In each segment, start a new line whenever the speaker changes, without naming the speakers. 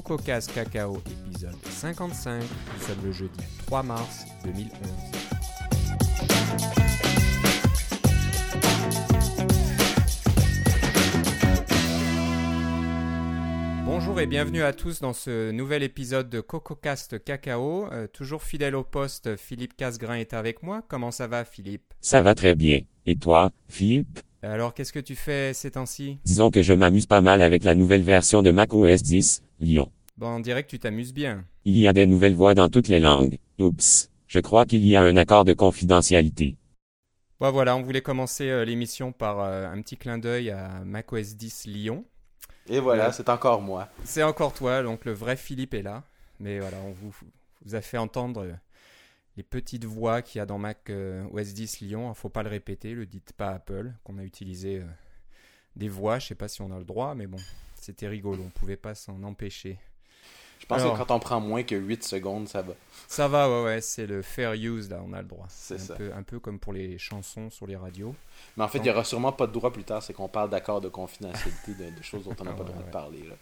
CocoCast Cacao, épisode 55. Nous sommes le jeudi 3 mars 2011. Bonjour et bienvenue à tous dans ce nouvel épisode de CocoCast Cacao. Euh, toujours fidèle au poste, Philippe Casgrain est avec moi. Comment ça va, Philippe?
Ça va très bien. Et toi, Philippe?
Alors, qu'est-ce que tu fais ces temps-ci?
Disons que je m'amuse pas mal avec la nouvelle version de macOS 10, Lyon.
Bon, on dirait que tu t'amuses bien.
Il y a des nouvelles voix dans toutes les langues. Oups. Je crois qu'il y a un accord de confidentialité.
Bon, voilà, on voulait commencer euh, l'émission par euh, un petit clin d'œil à macOS 10 Lyon.
Et voilà,
Ouais.
c'est encore moi.
C'est encore toi, donc le vrai Philippe est là. Mais voilà, on vous, vous a fait entendre euh, les petites voix qu'il y a dans Mac euh, OS 10 Lyon. Il faut pas le répéter, le dites pas Apple, qu'on a utilisé euh, des voix. Je sais pas si on a le droit, mais bon, c'était rigolo, on pouvait pas s'en empêcher.
Je pense
Alors.
que quand on prend moins que 8 secondes, ça va.
Ça va, ouais, ouais, c'est le fair use, là, on a le droit.
C'est
un
ça.
Peu, un peu comme pour les chansons sur les radios.
Mais en fait, il n'y aura sûrement pas de droit plus tard, c'est qu'on parle d'accord de confidentialité, de, de choses dont on n'a
Ah
pas le droit
ouais.
de parler. Là.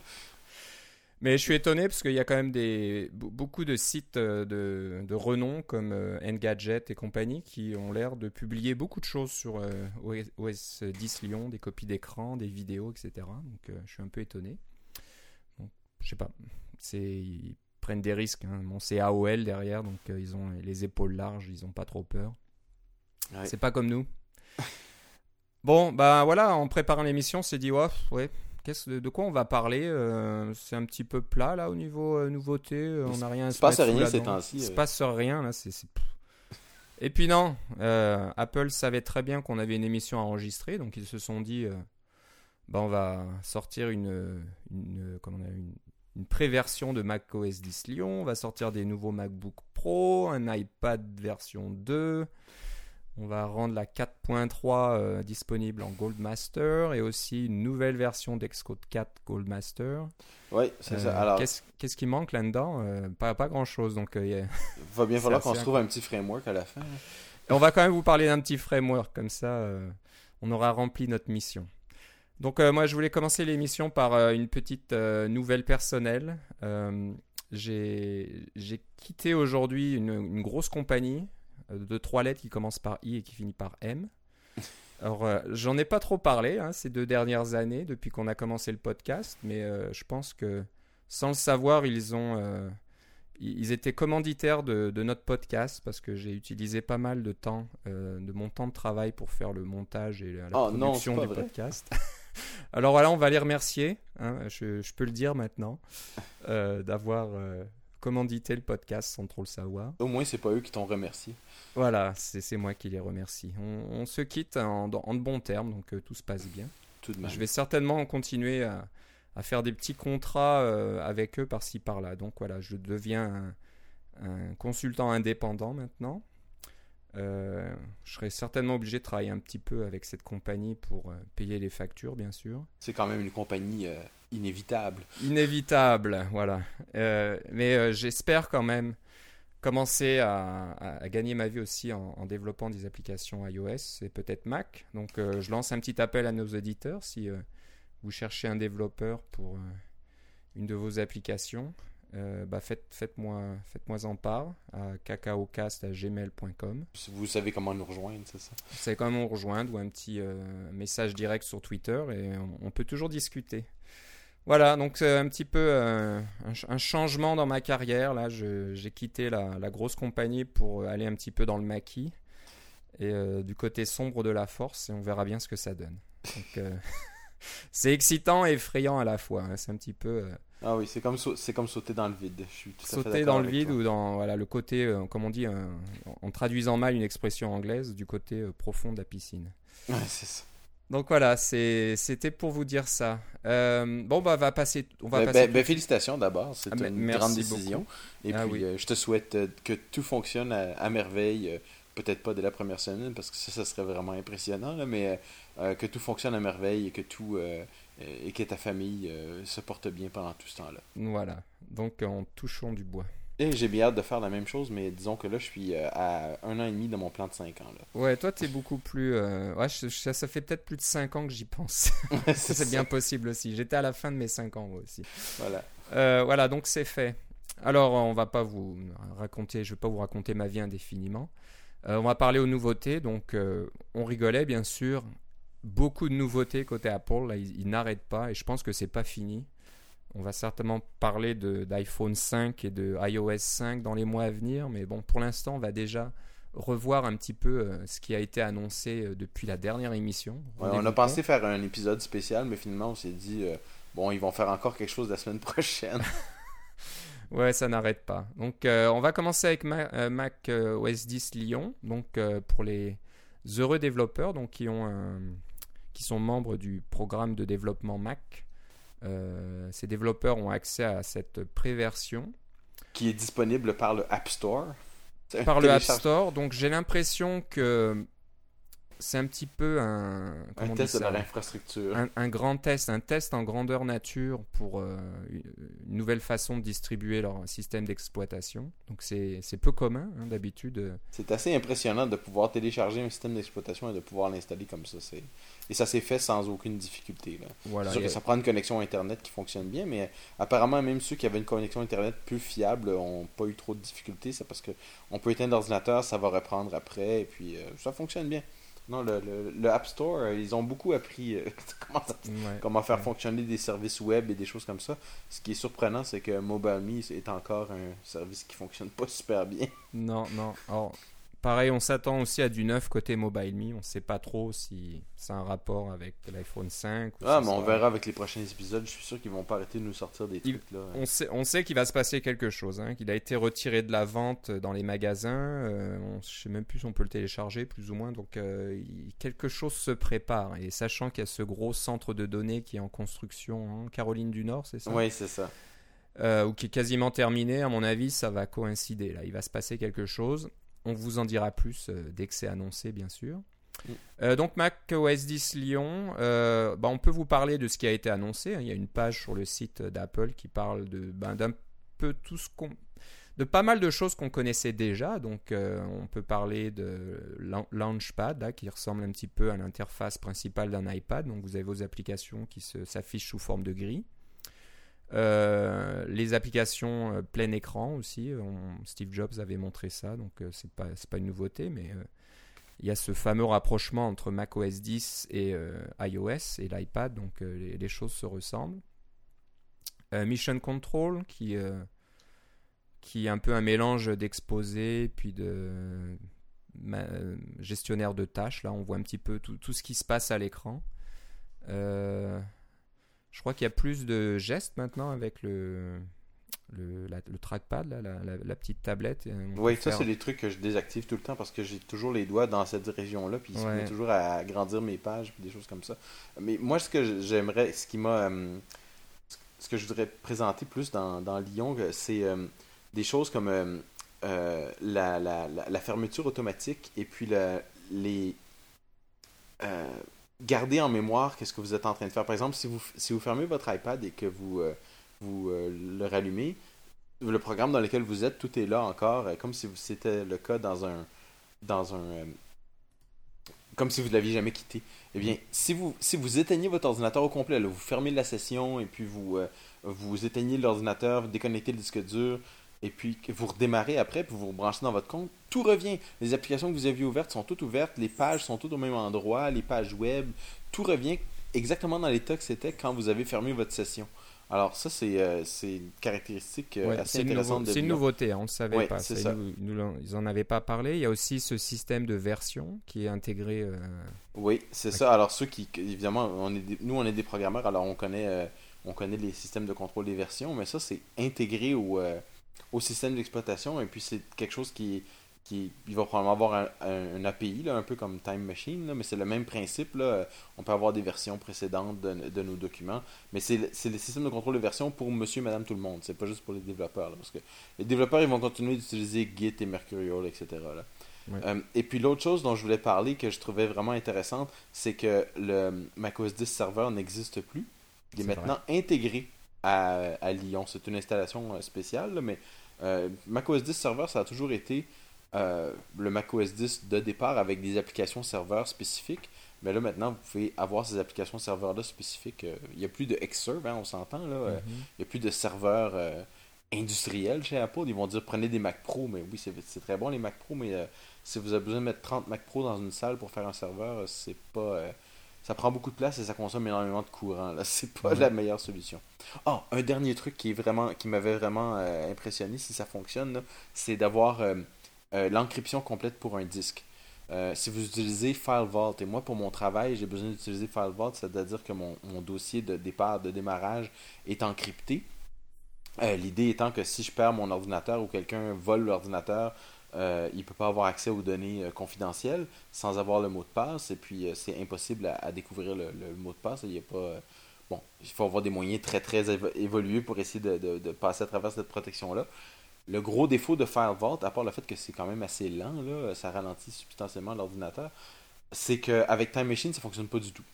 Mais je suis étonné parce qu'il y a quand même des, beaucoup de sites euh, de, de renom comme euh, Engadget et compagnie qui ont l'air de publier beaucoup de choses sur euh, OS, OS 10 Lyon, des copies d'écran, des vidéos, etc. Donc je suis un peu étonné. Bon, je sais pas, c'est ils prennent des risques. Hein. Bon, c'est AOL derrière, donc ils ont les épaules larges, ils ont pas trop peur.
Ouais.
C'est pas comme nous. bon, bah voilà, en préparant l'émission, on s'est dit, ouais, ouais, qu'est-ce, de, quoi on va parler Euh, C'est un petit peu plat là au niveau euh, nouveauté, euh, on n'a rien à
Il se
se
passe rien
Il se passe rien là, c'est- Et puis non, euh, Apple savait très bien qu'on avait une émission à enregistrer, donc ils se sont dit, euh, bah on va sortir une, une, comment on a, une, une pré-version de Mac OS 10 Lyon, on va sortir des nouveaux MacBook Pro, un iPad version 2, on va rendre la 4.3 euh, disponible en Goldmaster et aussi une nouvelle version d'Xcode 4 Goldmaster.
Oui, c'est
Euh,
ça. Alors,
qu'est-ce, qu'est-ce qui manque là-dedans? Euh, Pas, pas grand-chose. Donc, euh,
il va bien falloir qu'on se trouve un petit framework à la fin. hein.
Et on va quand même vous parler d'un petit framework, comme ça euh, on aura rempli notre mission. Donc euh, moi je voulais commencer l'émission par euh, une petite euh, nouvelle personnelle. Euh, j'ai j'ai quitté aujourd'hui une, une grosse compagnie euh, de trois lettres qui commence par I et qui finit par M. Alors euh, j'en ai pas trop parlé hein, ces deux dernières années depuis qu'on a commencé le podcast, mais euh, je pense que sans le savoir ils ont euh, ils étaient commanditaires de, de notre podcast parce que j'ai utilisé pas mal de temps, euh, de mon temps de travail pour faire le montage et la, la
Oh
production du
vrai.
podcast. Alors voilà, on va les remercier, hein, je, je peux le dire maintenant, euh, d'avoir euh, commandité le podcast sans trop le savoir.
Au moins, c'est pas eux qui t'ont remercié.
Voilà, c'est c'est moi qui les remercie. On, on se quitte en, en de bons termes, donc euh, tout se passe bien.
Tout de même.
Je vais certainement continuer à, à faire des petits contrats euh, avec eux par-ci par-là. Donc voilà, je deviens un, un consultant indépendant maintenant. Euh, je serai certainement obligé de travailler un petit peu avec cette compagnie pour euh, payer les factures, bien sûr.
C'est quand même une compagnie euh, inévitable.
Inévitable, voilà. Mais j'espère quand même commencer à, à- à gagner ma vie aussi en, en développant des applications iOS et peut-être Mac. Donc je lance un petit appel à nos auditeurs si vous cherchez un développeur pour une de vos applications. Euh, bah faites, faites-moi, en part à cacaocast.gmail.com.
Vous savez comment nous rejoindre, c'est ça?
Vous savez comment nous rejoindre ou un petit euh, message direct sur Twitter et on, on peut toujours discuter. Voilà, donc c'est un petit peu euh, un, ch- un changement dans ma carrière. Là, j'ai quitté la, la grosse compagnie pour aller un petit peu dans le maquis et euh, du côté sombre de la force et on verra bien ce que ça donne. Euh, c'est excitant et effrayant à la fois. hein. C'est un petit peu euh,
Ah oui, c'est comme, sau- c'est comme sauter dans le vide. Je suis tout à fait
sauter dans le vide
toi.
ou dans voilà, le côté, euh, comme on dit, euh, en traduisant mal une expression anglaise, du côté euh, profond de la piscine.
Ouais, c'est ça.
Donc voilà, c'était pour vous dire ça. Bon, bah, va passer, on va
Ben,
passer.
ben, ben, félicitations d'abord, c'est
Ah,
une grande
beaucoup.
décision. Et
Ah
puis,
oui.
je te souhaite que tout fonctionne à, à merveille. Peut-être pas dès la première semaine, parce que ça, ça serait vraiment impressionnant, là, mais que tout fonctionne à merveille et que tout et que ta famille euh, se porte bien pendant tout ce temps-là.
Voilà, donc en touchant du bois.
Et j'ai bien hâte de faire la même chose, mais disons que là, je suis euh, à un an et demi de mon plan de 5 ans. Là.
Ouais, toi, t'es beaucoup plus. euh, Ouais, je- je- ça fait peut-être plus de 5 ans que j'y pense. ça, c'est bien possible aussi. J'étais à la fin de mes 5 ans, moi aussi.
Voilà.
Euh, voilà, donc c'est fait. Alors, on va pas vous raconter, je vais pas vous raconter ma vie indéfiniment. Euh, on va parler aux nouveautés. Donc, euh, on rigolait bien sûr. Beaucoup de nouveautés côté Apple. Là, ils, ils n'arrêtent pas et je pense que c'est pas fini. On va certainement parler de- d'iPhone 5 et de iOS 5 dans les mois à venir, mais bon, pour l'instant, on va déjà revoir un petit peu euh, ce qui a été annoncé euh, depuis la dernière émission.
Ouais, on a pensé faire un épisode spécial, mais finalement, on s'est dit, euh, bon, ils vont faire encore quelque chose la semaine prochaine.
Ouais, ça n'arrête pas. Donc, on va commencer avec Ma- Mac OS 10 Lyon. Donc, pour les heureux développeurs, donc qui ont un- qui sont membres du programme de développement Mac. Euh, ces développeurs ont accès à cette pré-version
qui est disponible par le App Store.
Par le App Store. Donc, j'ai l'impression que c'est un petit peu un,
test de
ça
leur infrastructure.
un, un grand test, un test en grandeur nature pour euh, une nouvelle façon de distribuer leur système d'exploitation. Donc c'est peu commun hein, d'habitude. euh,
C'est assez impressionnant de pouvoir télécharger un système d'exploitation et de pouvoir l'installer comme ça. Et ça s'est fait sans aucune difficulté. là.
Voilà,
sûr que
a-
ça prend une connexion Internet qui fonctionne bien, mais apparemment, même ceux qui avaient une connexion Internet plus fiable n'ont pas eu trop de difficultés. C'est parce que on peut éteindre l'ordinateur, ça va reprendre après, et puis euh, ça fonctionne bien. Non, le, le- le App Store, euh, ils ont beaucoup appris euh, comment, ça-
ouais.
comment faire
Ouais.
fonctionner des services web et des choses comme ça. Ce qui est surprenant, c'est que MobileMe est encore un service qui fonctionne pas super bien.
Non, non. Alors, pareil, on s'attend aussi à du neuf côté MobileMe. On ne sait pas trop si c'est un rapport avec l'iPhone 5. ou
Ah, mais on verra avec les prochains épisodes. Je suis sûr qu'ils vont pas arrêter de nous sortir des
Il-
trucs là.
On sait, on sait qu'il va se passer quelque chose, hein, qu'il a été retiré de la vente dans les magasins. euh, on, je sais même plus si on peut le télécharger, plus ou moins. Donc euh, il- quelque chose se prépare. Et sachant qu'il y a ce gros centre de données qui est en construction en Caroline du Nord, c'est ça?
Oui, c'est ça.
Euh, Ou qui est quasiment terminé, à mon avis, ça va coïncider. Là, il va se passer quelque chose. On vous en dira plus euh, dès que c'est annoncé, bien sûr.
Mm.
Euh, donc Mac OS 10 Lyon, euh, bah, on peut vous parler de ce qui a été annoncé. hein. Il y a une page sur le site d'Apple qui parle de ben, d'un peu tout ce qu'on de pas mal de choses qu'on connaissait déjà. Donc, euh, on peut parler de Laun- Launchpad, là, qui ressemble un petit peu à l'interface principale d'un iPad. Donc, vous avez vos applications qui se- s'affichent sous forme de grille. Euh, les applications euh, plein écran aussi. On- Steve Jobs avait montré ça, donc euh, c'est pas pas une nouveauté, mais euh, il y a ce fameux rapprochement entre Mac OS 10 et euh, iOS et l'iPad, donc euh, les, choses se ressemblent. Euh, Mission Control qui euh, qui est un peu un mélange d'exposé puis de euh, gestionnaire de tâches. Là, on voit un petit peu tout, tout ce qui se passe à l'écran. Je crois qu'il y a plus de gestes maintenant avec le, le, la- le trackpad, là, la, la- la petite tablette. Euh,
Oui, ça,
faire-
c'est des trucs que je désactive tout le temps parce que j'ai toujours les doigts dans cette région-là, puis il se
Ouais.
met toujours à agrandir mes pages, puis des choses comme ça. Mais moi, ce que j'aimerais, ce qui m'a. euh, ce que je voudrais présenter plus dans, dans Lyon, euh, c'est des choses comme euh, la, la, la, la fermeture automatique et puis les. euh, garder en mémoire qu'est-ce que vous êtes en train de faire. Par exemple, si vous, si vous fermez votre iPad et que vous, euh, euh, le rallumez, le programme dans lequel vous êtes, tout est là encore, euh, comme si c'était le cas dans un. dans comme si vous ne l'aviez jamais quitté. Eh bien, si vous, éteignez votre ordinateur au complet, vous fermez la session et puis vous, vous éteignez l'ordinateur, vous déconnectez le disque dur et puis vous redémarrez après, puis vous vous branchez dans votre compte, tout revient. Les applications que vous aviez ouvertes sont toutes ouvertes, les pages sont toutes au même endroit, les pages web, tout revient exactement dans l'état que c'était quand vous avez fermé votre session. Alors ça, c'est euh, une caractéristique euh,
Ouais,
assez intéressante
c'est une nouveauté, hein, on ne savait
Ouais,
pas. Ils, nous, nous- ils en avaient pas parlé. Il y a aussi ce système de version qui est intégré. euh,
Oui, c'est ça. Alors ceux qui, évidemment, on est des- nous on est des programmeurs, alors on connaît, euh, on connaît les systèmes de contrôle des versions, mais ça c'est intégré au, au système d'exploitation et puis c'est quelque chose qui, qui, il va probablement avoir un, un- un API là, un peu comme Time Machine, là, mais c'est le même principe là. On peut avoir des versions précédentes de, de nos documents, mais c'est le- système de contrôle de version pour Monsieur, Madame, tout le monde. C'est pas juste pour les développeurs, là, parce que les développeurs ils vont continuer d'utiliser Git et Mercurial, etc. là. Euh, et puis l'autre chose dont je voulais parler que je trouvais vraiment intéressante, c'est que le macOS 10 Server n'existe plus. Il est, maintenant intégré à, à Lyon. C'est une installation euh, spéciale, mais euh, macOS 10 Server, ça a toujours été euh, le macOS 10 de départ avec des applications serveurs spécifiques. Mais là, maintenant, vous pouvez avoir ces applications serveurs-là spécifiques. Euh, il n'y a plus de Xserve, hein, on s'entend. là. euh,
Mhm.
Il n'y a plus de serveurs industriels chez Apple. Ils vont dire prenez des Mac Pro. Mais oui, c'est très bon les Mac Pro. Mais si vous avez besoin de mettre 30 Mac Pro dans une salle pour faire un serveur, c'est pas. Ça prend beaucoup de place et ça consomme énormément de courant. Là, c'est pas
Ouais.
la meilleure solution. Ah, un dernier truc qui est vraiment, qui m'avait vraiment euh, impressionné si ça fonctionne, c'est d'avoir euh, euh, l'encryption complète pour un disque. Si vous utilisez FileVault, et moi pour mon travail, j'ai besoin d'utiliser FileVault, c'est-à-dire que mon, mon dossier de départ, de démarrage est encrypté. L'idée étant que si je perds mon ordinateur ou quelqu'un vole l'ordinateur, euh, il ne peut pas avoir accès aux données euh, confidentielles sans avoir le mot de passe, et puis euh, c'est impossible à, découvrir le, mot de passe. Il a pas, bon, il faut avoir des moyens très très évo- évolués pour essayer de, passer à travers cette protection-là. Le gros défaut de FileVault, à part le fait que c'est quand même assez lent, là, ça ralentit substantiellement l'ordinateur, c'est qu'avec Time Machine, ça fonctionne pas du tout.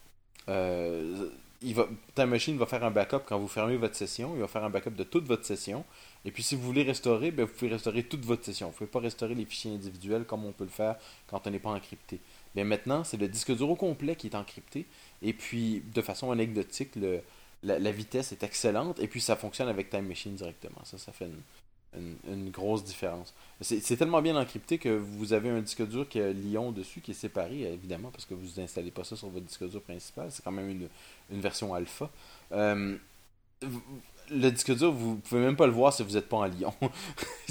Time Machine va faire un backup quand vous fermez votre session, il va faire un backup de toute votre session, et puis si vous voulez restaurer, ben, vous pouvez restaurer toute votre session. Vous ne pouvez pas restaurer les fichiers individuels comme on peut le faire quand on n'est pas encrypté. Mais maintenant, c'est le disque dur au complet qui est encrypté, et puis de façon anecdotique, le, la, la vitesse est excellente, et puis ça fonctionne avec Time Machine directement. Ça, ça fait une, une, une grosse différence. C'est tellement bien encrypté que vous avez un disque dur qui a Lyon dessus, qui est séparé, évidemment, parce que vous installez pas ça sur votre disque dur principal. C'est quand même une, une version alpha. Euh, le disque dur, vous pouvez même pas le voir si vous n'êtes pas en Lyon.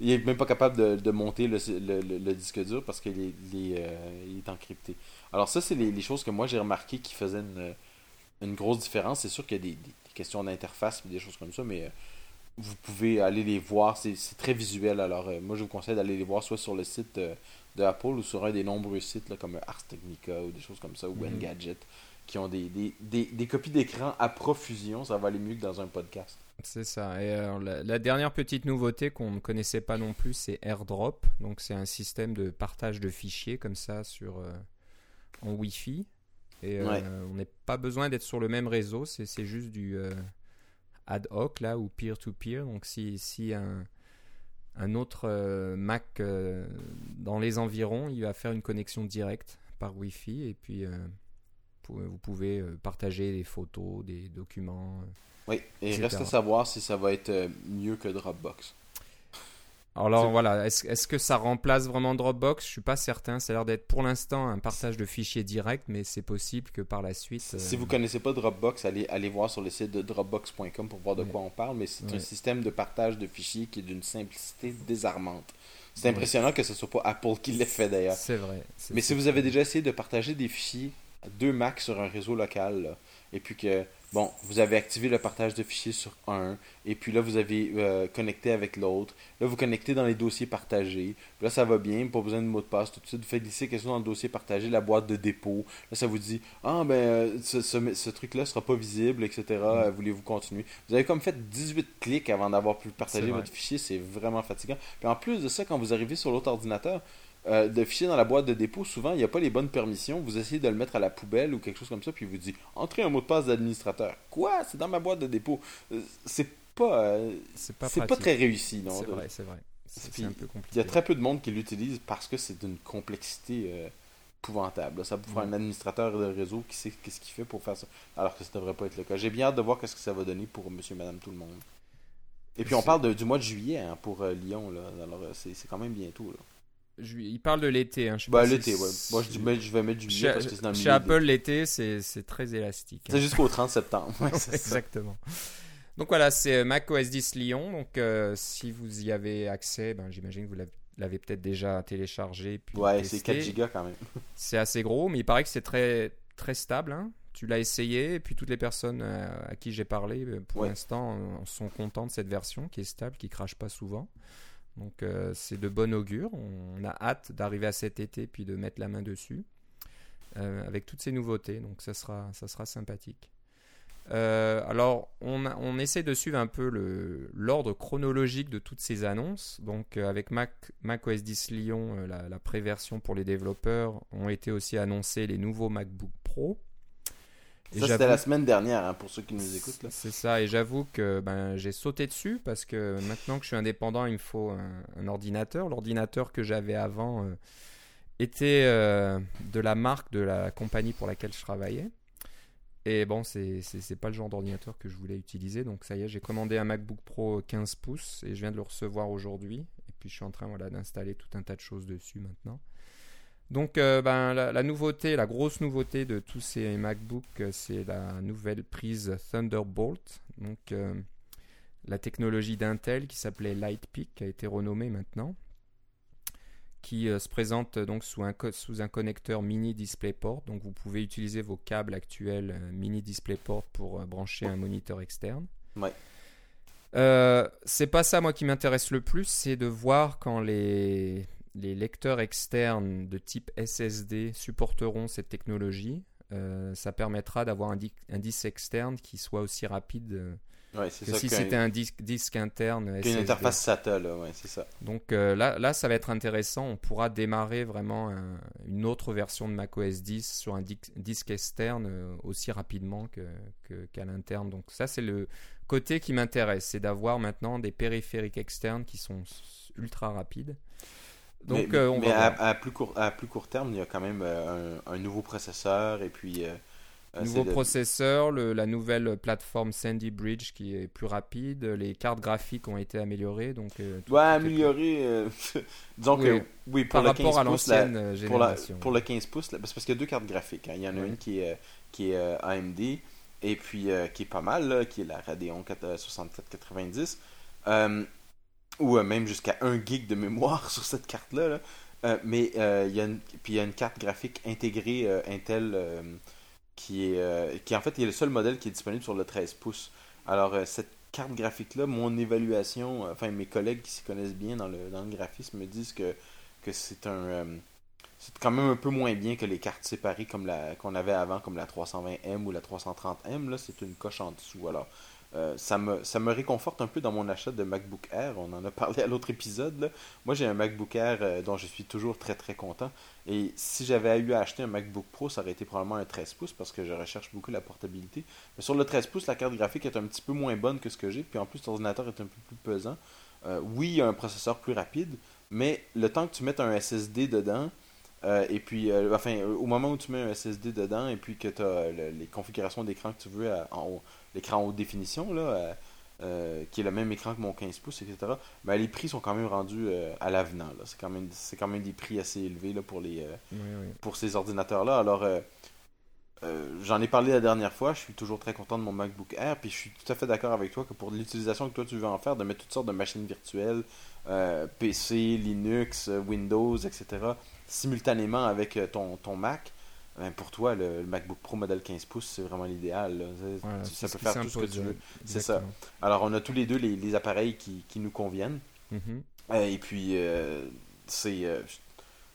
Il est même pas capable de, de monter le, le- le- le disque dur parce qu'il est, euh, il est encrypté. Alors ça, c'est les, les choses que moi j'ai remarqué qui faisaient une, une grosse différence. C'est sûr qu'il y a des questions d'interface et des choses comme ça, mais euh, vous pouvez aller les voir. C'est très visuel. Alors euh, moi, je vous conseille d'aller les voir soit sur le site de, de Apple ou sur un des nombreux sites là, comme Ars Technica ou des choses comme ça, ou
Mhm.
Engadget, qui ont des, des, des, des copies d'écran à profusion. Ça va aller mieux que dans un podcast.
C'est ça. Et alors, la, la dernière petite nouveauté qu'on ne connaissait pas non plus, c'est AirDrop. Donc c'est un système de partage de fichiers comme ça sur euh, en Wi-Fi. Et euh,
Ouais.
on n'a pas besoin d'être sur le même réseau. C'est c'est juste du euh, ad hoc là ou peer-to-peer. Donc si, si un, un autre euh, Mac euh, dans les environs, il va faire une connexion directe par Wi-Fi et puis euh, vous vous pouvez partager des photos, des documents.
Oui, et
etc.
reste à savoir si ça va être mieux que Dropbox.
Alors voilà, est-ce que ça remplace vraiment Dropbox? Je suis pas certain. Ça a l'air d'être pour l'instant un partage de fichiers direct, mais c'est possible que par la suite.
Si
euh,
vous connaissez pas Dropbox, allez, allez voir sur le site de dropbox.com pour voir de
Ouais.
quoi on parle, mais c'est un système de partage de fichiers qui est d'une simplicité désarmante. C'est
Ouais.
impressionnant que ce soit pas Apple qui l'ait fait d'ailleurs.
C'est vrai.
Mais si vous avez déjà essayé de partager des fichiers à deux Macs sur un réseau local, là, et puis que, bon, vous avez activé le partage de fichiers sur un, et puis là, vous avez euh, connecté avec l'autre, là, vous connectez dans les dossiers partagés, puis là, ça va bien, pas besoin de mot de passe, tout de suite, vous faites glisser quelque chose dans le dossier partagé, la boîte de dépôt, là, ça vous dit, ah, ben, euh, ce, ce, ce truc-là sera pas visible, etc., Euh, voulez-vous continuer? Vous avez comme fait 18 clics avant d'avoir pu partager votre fichier, c'est vraiment fatigant. Puis en plus de ça, quand vous arrivez sur l'autre ordinateur, euh, de fichier dans la boîte de dépôt, souvent, il n'y a pas les bonnes permissions. Vous essayez de le mettre à la poubelle ou quelque chose comme ça, puis il vous dit Entrez un mot de passe d'administrateur. Quoi? C'est dans ma boîte de dépôt. Euh, C'est pas, euh,
c'est pas,
c'est pas
pratique.
très réussi. non
C'est vrai, c'est vrai. C'est un peu
Il y
compliqué.
a très peu de monde qui l'utilise parce que c'est d'une complexité épouvantable. Ça vous faut
Ouais.
un administrateur de réseau qui sait qu'est-ce qu'il fait pour faire ça. Alors que ça devrait pas être le cas. J'ai bien hâte de voir qu'est-ce que ça va donner pour monsieur, madame, tout le monde. Et puis on parle de- du mois de juillet hein, pour Lyon. Là. Alors c'est c'est quand même bientôt. Là.
Je- il parle de l'été. Hein.
Bah
si
l'été, ouais. Moi je, vais mettre juillet
Chez,
parce que c'est dans le
chez
milieu de
Apple, l'été, c'est très élastique. hein.
C'est jusqu'au 30 septembre. Ouais, c'est ça.
Exactement. Donc voilà, c'est Mac OS 10 Lyon. Donc euh, si vous y avez accès, ben, j'imagine que vous l'avez- peut-être déjà téléchargé. Puis
Ouais, c'est
testé.
4 gigas quand même.
C'est assez gros, mais il paraît que c'est très, très stable. hein. Tu l'as essayé, et puis toutes les personnes euh, à qui j'ai parlé, euh, pour
Ouais.
l'instant, euh, sont contents de cette version qui est stable, qui crache pas souvent. Donc euh, c'est de bon augure. On a hâte d'arriver à cet été, puis de mettre la main dessus, euh, avec toutes ces nouveautés. Donc ça sera, sympathique. Euh, alors, on, essaie de suivre un peu l'ordre chronologique de toutes ces annonces. Donc, avec Mac, Mac OS 10 Lyon, la, la pré-version pour les développeurs, ont été aussi annoncés les nouveaux MacBook Pro. Et
Ça, c'était la semaine dernière, hein, pour ceux qui nous écoutent. Là.
C'est ça, et j'avoue que ben, j'ai sauté dessus parce que maintenant que je suis indépendant, il me faut un, un ordinateur. L'ordinateur que j'avais avant euh, était euh, de la marque de la compagnie pour laquelle je travaillais. Et bon, c'est c'est pas le genre d'ordinateur que je voulais utiliser. Donc ça y est, j'ai commandé un MacBook Pro 15 pouces et je viens de le recevoir aujourd'hui. Et puis je suis en train voilà, d'installer tout un tas de choses dessus maintenant. Donc euh, ben, la, la nouveauté, la grosse nouveauté de tous ces MacBooks, euh, c'est la nouvelle prise Thunderbolt. Donc euh, la technologie d'Intel qui s'appelait Lightpeak qui a été renommée maintenant qui euh, se présente donc sous un, sous un connecteur mini DisplayPort. Donc vous pouvez utiliser vos câbles actuels mini DisplayPort pour brancher un moniteur externe.
Ouais.
C'est pas ça moi qui m'intéresse le plus, c'est de voir quand les, les lecteurs externes de type SSD supporteront cette technologie. Euh, ça permettra d'avoir un, di- un disque externe qui soit aussi rapide euh,
Ouais,
que si c'était un disque, disque interne SSD.
interface SATA, là, ouais, c'est ça.
Donc euh, là, là, ça va être intéressant. On pourra démarrer vraiment un- une autre version de macOS 10 sur un di- disque externe aussi rapidement que- qu'à l'interne. Donc ça, c'est le côté qui m'intéresse, c'est d'avoir maintenant des périphériques externes qui sont ultra rapides. Donc
mais
euh, on
mais
va
à, plus court, à plus court terme, il y a quand même euh, un, un nouveau processeur et puis. euh,
Nouveau processeur, le- la nouvelle plateforme Sandy Bridge qui est plus rapide, les cartes graphiques ont été améliorées. Donc, euh, tout-
améliorer. euh, disons
Oui.
que oui, pour
par
le
rapport
15
à
la-
l'ancienne
pour, la,
génération.
pour le 15 pouces, c'est parce qu'il y a deux cartes graphiques. hein. Il y en a
Oui.
une qui est, qui est euh, AMD et puis qui est pas mal, là, qui est la Radeon 4- euh, 6490. Ou euh, même jusqu'à 1 gig de mémoire sur cette carte-là. là. Euh, mais euh, il y a une, puis il y a une carte graphique intégrée euh, Intel qui est qui en fait est le seul modèle qui est disponible sur le 13 pouces. Alors cette carte graphique là, mon évaluation, enfin mes collègues qui s'y connaissent bien dans le, dans le graphisme me disent que, que c'est un c'est quand même un peu moins bien que les cartes séparées comme la qu'on avait avant comme la 320M ou la 330M là, c'est une coche en dessous. Alors euh, ça, me, ça me réconforte un peu dans mon achat de MacBook Air. On en a parlé à l'autre épisode. là. Moi, j'ai un MacBook Air euh, dont je suis toujours très très content. Et si j'avais eu à acheter un MacBook Pro, ça aurait été probablement un 13 pouces parce que je recherche beaucoup la portabilité. Mais sur le 13 pouces, la carte graphique est un petit peu moins bonne que ce que j'ai. Puis en plus, l'ordinateur est un peu plus pesant. Euh, oui, il y a un processeur plus rapide, mais le temps que tu mettes un SSD dedans, et puis, euh, enfin, au moment où tu mets un SSD dedans et puis que tu as les configurations d'écran que tu veux à- en haut, l'écran haute définition, là, euh, euh, qui est le même écran que mon 15 pouces, etc., ben, les prix sont quand même rendus euh, à l'avenant. C'est quand, même- quand même des prix assez élevés là, pour, les, euh,
Oui, oui.
pour ces ordinateurs-là. Alors, j'en ai parlé la dernière fois, je suis toujours très content de mon MacBook Air, puis je suis tout à fait d'accord avec toi que pour l'utilisation que toi tu veux en faire, de mettre toutes sortes de machines virtuelles, PC, Linux, Windows, etc., simultanément avec ton, ton Mac, ben, pour toi, le, le MacBook Pro modèle 15 pouces, c'est vraiment l'idéal.
Voilà,
ça peut faire tout ce que tu veux. C'est ça. Alors, on a tous les deux les, les appareils qui, qui nous conviennent.
Mhm.
Euh, et puis, euh, c'est euh,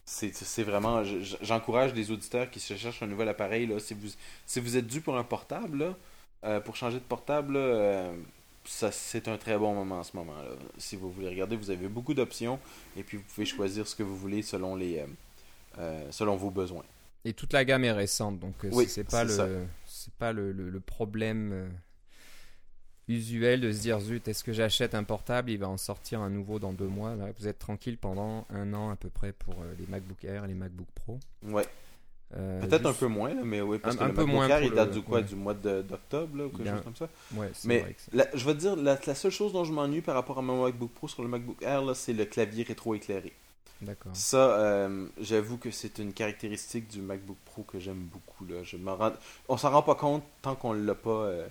c'est vraiment. je- je- J'encourage les auditeurs qui se cherchent un nouvel appareil. Là, si, vous, si vous êtes dû pour un portable, là, pour changer de portable, là, ça c'est un très bon moment en ce moment. Là. Si vous voulez regarder, vous avez beaucoup d'options. Et puis, vous pouvez choisir ce que vous voulez selon, les, selon vos besoins.
Et toute la gamme est récente, donc euh,
Oui,
c'est- pas le pas le, le- le problème euh, usuel de se dire zut est-ce que j'achète un portable? Il va en sortir un nouveau dans deux mois. Là, vous êtes tranquille pendant un an à peu près pour euh, les MacBook Air et les MacBook Pro.
Ouais.
Euh,
Peut-être un peu moins, mais oui, parce
Un-
que
un
le
peu
MacBook
moins
Air, il date
le-
du quoi?
ouais.
Du mois de- d'octobre, ou quelque chose comme ça?
Ouais c'est
Mais
vrai que c'est-
la- je vais te dire, la, la seule chose dont je m'ennuie par rapport à mon MacBook Pro sur le MacBook Air, là, c'est le clavier rétro-éclairé.
D'accord
Ça, euh, j'avoue que c'est une caractéristique du MacBook Pro que j'aime beaucoup. Là. Je. On s'en rend pas compte tant qu'on l'a pas euh,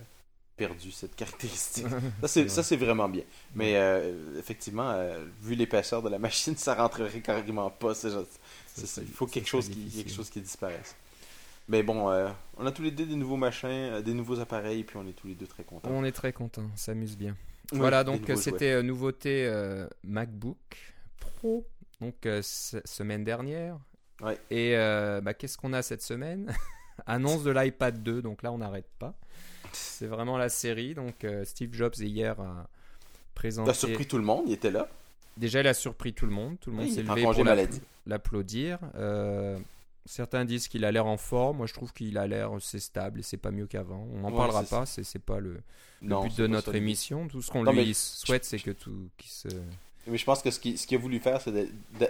perdu, cette caractéristique. Ça, c'est, ça, vraiment bien. Mais euh, effectivement, euh, vu l'épaisseur de la machine, ça rentrerait carrément pas. Ça. Il faut
ça
quelque chose, qui, quelque chose qui disparaisse. Mais bon, on a tous les deux des nouveaux machins, des nouveaux appareils, et puis on est tous les deux très contents.
on est très content on s'amuse bien
Oui,
voilà donc c'était nouveauté MacBook Pro donc euh, se- semaine dernière.
Ouais.
et euh, bah, qu'est-ce qu'on a cette semaine? Annonce de l'iPad 2 donc là on n'arrête pas. C'est vraiment la série. Donc euh, Steve Jobs hier a présenté
T'as surpris tout le monde, il était là.
déjà il a surpris tout le monde. Tout le monde
Oui,
s'est levé pour l'applaudir. Euh, certains disent qu'il a l'air en forme. Moi je trouve qu'il a l'air c'est stable et c'est pas mieux qu'avant. On n'en
Ouais,
parlera pas. c'est pas le but de notre émission. Tout ce qu'on lui souhaite, c'est que tout, qu'il se,
Mais je pense que ce qu'il ce qu'il a voulu faire, c'est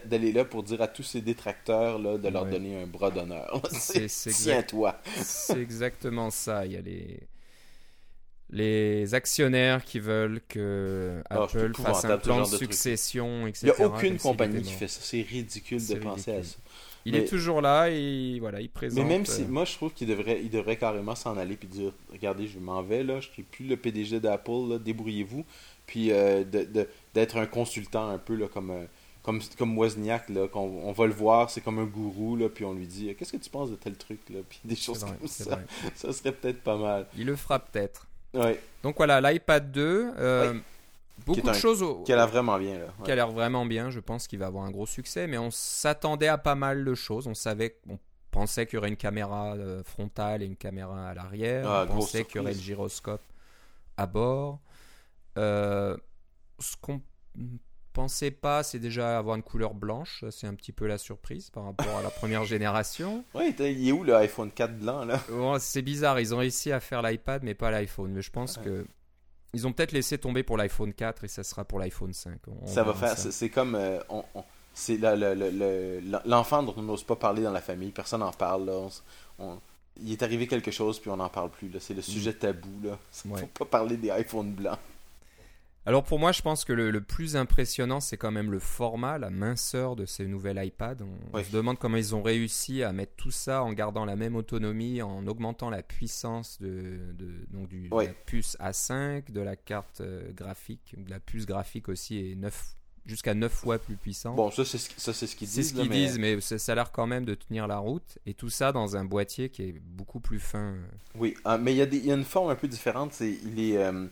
d'aller là pour dire à tous ses détracteurs là, de leur
Ouais.
donner un bras d'honneur.
C'est-.
Tiens-toi.
C'est exactement ça. Il y a les les actionnaires qui veulent que
Ah,
Apple fasse un plan de
de
succession,
Il
etc.
n'y a aucune compagnie qui fait ça. C'est ridicule de penser à ça.
Il
Mais-
est toujours là et voilà, il présente.
Mais même si,
euh,
moi je trouve qu'il devrait, il devrait carrément s'en aller puis dire, regardez, je m'en vais là, je suis plus le PDG d'Apple, débrouillez-vous, puis euh, de- de- d'être un consultant un peu là comme euh, comme comme Wozniak là, qu'on on va le voir, c'est comme un gourou là, puis on lui dit, qu'est-ce que tu penses de tel truc là, puis des choses
vrai,
comme ça,
vrai.
ça serait peut-être pas mal.
Il le fera peut-être.
Ouais,
Donc voilà, l'iPad 2, euh, beaucoup de choses au-
qui a l'air vraiment bien là. ouais.
qui a l'air vraiment bien. Je pense qu'il va avoir un gros succès, mais on s'attendait à pas mal de choses. On savait, on pensait qu'il y aurait une caméra euh, frontale et une caméra à l'arrière.
Ah,
on pensait qu'il y aurait le gyroscope à bord. Euh, ce qu'on pensait pas, c'est déjà avoir une couleur blanche. C'est un petit peu la surprise par rapport à la première génération.
Ouais, il est où le iPhone 4 blanc là?
Bon, c'est bizarre, ils ont réussi à faire l'iPad mais pas l'iPhone. Mais je pense
Ouais.
que ils ont peut-être laissé tomber pour l'iPhone 4 et ça sera pour l'iPhone 5. On
Ça va faire, c'est comme, euh, on, on- c'est l'enfant dont on n'ose pas parler dans la famille, personne n'en parle là. On il est arrivé quelque chose puis on n'en parle plus. C'est le sujet tabou là.
Ouais.
Faut pas parler des iPhones blancs.
Alors pour moi, je pense que le, le plus impressionnant, c'est quand même le format, la minceur de ces nouvelles iPads. On, se demande comment ils ont réussi à mettre tout ça en gardant la même autonomie, en augmentant la puissance de, de- donc du, de la puce A5, de la carte euh, graphique, de la puce graphique aussi est 9, jusqu'à 9 fois plus puissante.
Bon, ça c'est ce, ça, c'est ce qu'ils
c'est
disent.
ce
là,
qu'ils
mais-
disent, mais ça, a l'air quand même de tenir la route. Et tout ça dans un boîtier qui est beaucoup plus fin.
Oui, euh, mais il y, y a une forme un peu différente. C'est, il est, euh,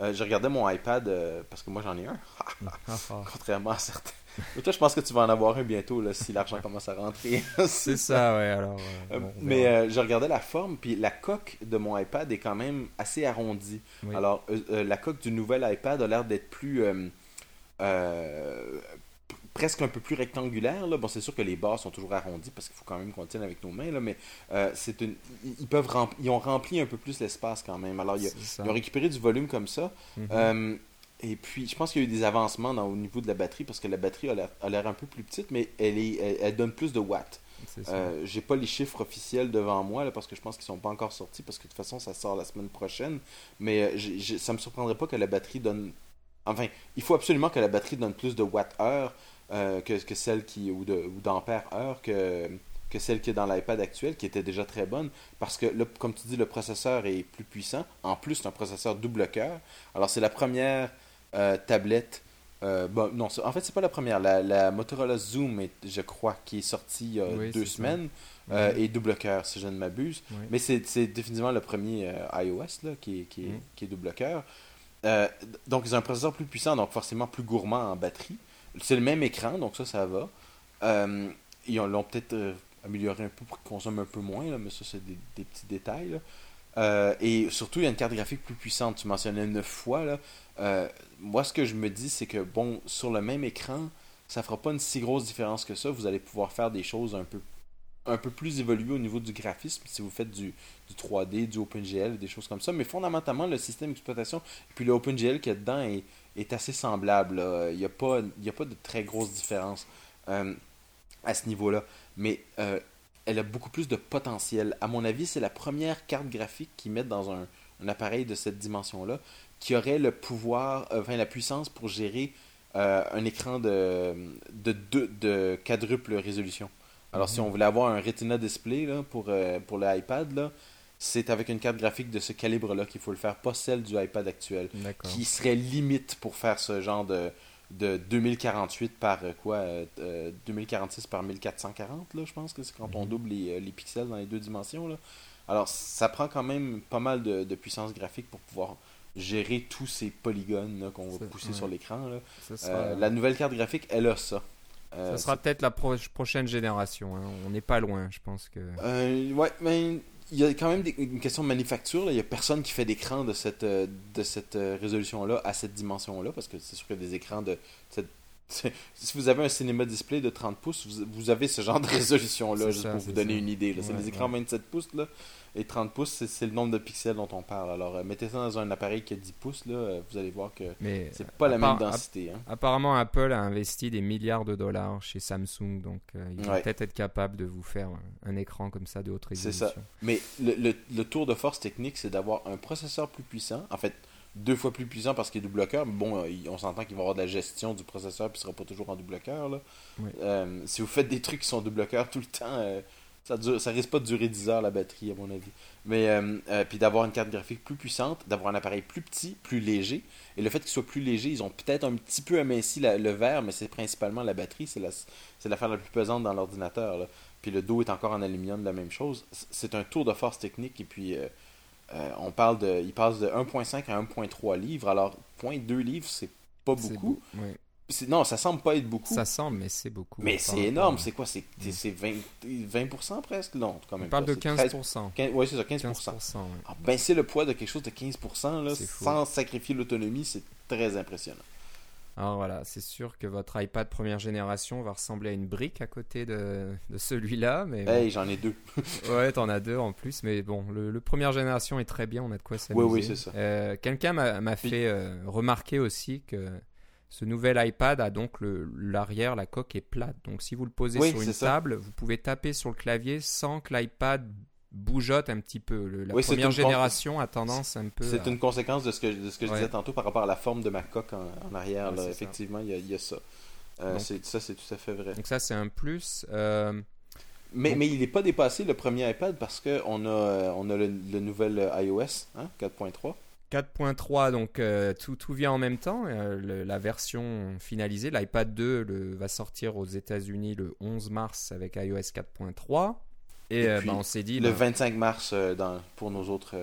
euh, je regardais mon iPad euh, parce que moi j'en ai un, contrairement à certains. Mais toi, je pense que tu vas en avoir un bientôt là, si l'argent commence à rentrer.
c'est ça, ouais. Alors, euh, bon,
mais je regardais la forme, puis la coque de mon iPad est quand même assez arrondie.
Oui.
Alors, la coque du nouvel iPad a l'air d'être plus. Presque un peu plus rectangulaire. Là. Bon, c'est sûr que les bords sont toujours arrondis parce qu'il faut quand même qu'on tienne avec nos mains, là, mais euh, c'est une, ils peuvent ils ont rempli un peu plus l'espace quand même. Alors, il a- ils ont récupéré du volume comme ça.
Mhm.
Euh, et puis, je pense qu'il y a eu des avancements dans- au niveau de la batterie parce que la batterie a l'air- un peu plus petite, mais elle, est, elle, elle donne plus de watts. Euh, J'ai pas les chiffres officiels devant moi là, parce que je pense qu'ils sont pas encore sortis parce que de toute façon ça sort la semaine prochaine. Mais euh, j'ai- ça me surprendrait pas que la batterie donne. Enfin, il faut absolument que la batterie donne plus de watts-heure euh, que, que celle qui ou de ou d'ampères-heure que que celle qui est dans l'iPad actuel qui était déjà très bonne parce que là, comme tu dis le processeur est plus puissant en plus c'est un processeur double cœur alors c'est la première euh, tablette euh, bon, non, en fait, c'est pas la première. La, la Motorola Zoom, est, je crois, qui est sortie il y a
Oui,
deux semaines,
Mhm.
et double cœur, si je ne m'abuse.
Oui.
Mais c'est c'est définitivement le premier iOS là, qui, est, qui, est, qui est double cœur. Donc, ils ont un processeur plus puissant, donc forcément plus gourmand en batterie. C'est le même écran, donc ça, ça va. Euh, ils ont- l'ont peut-être euh, amélioré un peu pour qu'ils consomment un peu moins, là, mais ça, c'est des, petits détails. Euh, et surtout, il y a une carte graphique plus puissante. Tu mentionnais neuf fois. Là. Moi, ce que je me dis, c'est que, bon, sur le même écran, ça fera pas une si grosse différence que ça. Vous allez pouvoir faire des choses un peu, un peu plus évoluées au niveau du graphisme si vous faites du, du 3D, du OpenGL, des choses comme ça. Mais fondamentalement, le système d'exploitation, puis le OpenGL qu'il y a dedans est, est assez semblable. là. Il n'y a, pas- il y a pas de très grosse différence euh, à ce niveau-là. Mais euh, elle a beaucoup plus de potentiel. À mon avis, c'est la première carte graphique qu'ils mettent dans un, un appareil de cette dimension-là qui aurait le pouvoir, euh, enfin la puissance pour gérer un écran de, de, de quadruple résolution. Alors, si
Mhm.
on voulait avoir un Retina display là, pour, pour l'iPad, là, c'est avec une carte graphique de ce calibre-là qu'il faut le faire, pas celle du iPad actuel
D'accord.
qui serait limite pour faire ce genre de, de 2048 par euh, quoi euh, euh, 2046 par 1440 là je pense que c'est quand on
Mhm.
double les, euh, les pixels dans les deux dimensions là alors ça prend quand même pas mal de, de puissance graphique pour pouvoir gérer tous ces polygones qu'on va pousser
ouais.
sur l'écran Euh, la nouvelle carte graphique elle a ça Euh,
ça sera peut-être la pro- prochaine génération. hein. On n'est pas loin, je pense que.
Euh, ouais, mais il y a quand même des- une question de manufacture. là. Il n'y a personne qui fait d'écran de cette, euh, de cette euh, résolution-là à cette dimension-là, parce que c'est sûr que des écrans de cette si vous avez un cinéma display de 30 pouces, vous, avez ce genre de résolution-là, juste
ça,
pour vous donner
ça.
une idée. C'est
Ouais,
les écrans
ouais.
27 pouces là, et 30 pouces, c'est c'est le nombre de pixels dont on parle. Alors, euh, mettez ça dans un appareil qui a 10 pouces, là, euh, vous allez voir que c'est pas la même densité. hein.
Apparemment, Apple a investi des milliards de dollars chez Samsung, donc euh, ils vont
Ouais.
peut-être être capables de vous faire un, un écran comme ça de haute
C'est
résolution.
ça. Mais le, le- le tour de force technique, c'est d'avoir un processeur plus puissant. En fait, deux fois plus puissant parce qu'il est double cœur. Mais bon, euh, on s'entend qu'il va y avoir de la gestion du processeur puis il sera pas toujours en double cœur. là.
Oui.
Euh, si vous faites des trucs qui sont double cœur tout le temps, ça, dure, ça risque pas de durer 10 heures la batterie, à mon avis. Mais euh, euh, puis d'avoir une carte graphique plus puissante, d'avoir un appareil plus petit, plus léger. Et le fait qu'il soit plus léger, ils ont peut-être un petit peu aminci la- le verre, mais c'est principalement la batterie. C'est la, l'affaire la plus pesante dans l'ordinateur. Puis le dos est encore en aluminium, la même chose. C'est un tour de force technique. Et puis, euh, on parle de, il passe de 1.5 à 1.3 livres. Alors, 0.2 livres, c'est pas beaucoup. C'est- Non, ça semble pas être beaucoup.
Ça semble, mais c'est beaucoup.
mais c'est énorme. C'est quoi? C'est
Mm.
c'est 20%, 20% presque? Non, quand même
On parle
pas.
de
C'est 13
15%.
15 ouais, c'est ça, 15%.
15%, ouais.
Ah, ben, c'est le poids de quelque chose de 15%, là,
fou.
sans sacrifier l'autonomie. C'est très impressionnant.
Alors voilà, c'est sûr que votre iPad première génération va ressembler à une brique à côté de, de celui-là, mais bon.
Hey, j'en ai deux.
ouais, t'en as deux en plus, mais bon, le, le première génération est très bien, on a de quoi s'amuser.
Oui, oui, c'est ça.
Euh, Quelqu'un m'a fait euh, remarquer aussi que ce nouvel iPad a donc l'arrière, la coque est plate. Donc si vous le posez
Oui,
sur une
ça.
table, vous pouvez taper sur le clavier sans que l'iPad bougeotte un petit peu. Le- la
Oui,
première génération a tendance un peu.
C'est
à-
une conséquence de ce que, de ce que je
Ouais.
disais tantôt par rapport à la forme de ma coque en, en arrière.
Ouais,
là. Effectivement, il y, a, il y a ça. Euh,
Donc-
ça, c'est tout à fait vrai.
Donc ça, c'est un plus. Euh,
Mais,
Donc-
mais il n'est pas dépassé le premier iPad parce qu'on a, euh, on a le, le nouvel iOS hein, 4.3.
4.3, donc euh, tout, tout vient en même temps. Euh, le- la version finalisée, l'iPad 2 le- va sortir aux États-Unis le 11 mars avec iOS 4.3. Et,
Et
euh,
puis,
bah, on s'est dit,
Le
bah,
25 mars euh, dans, pour nos autres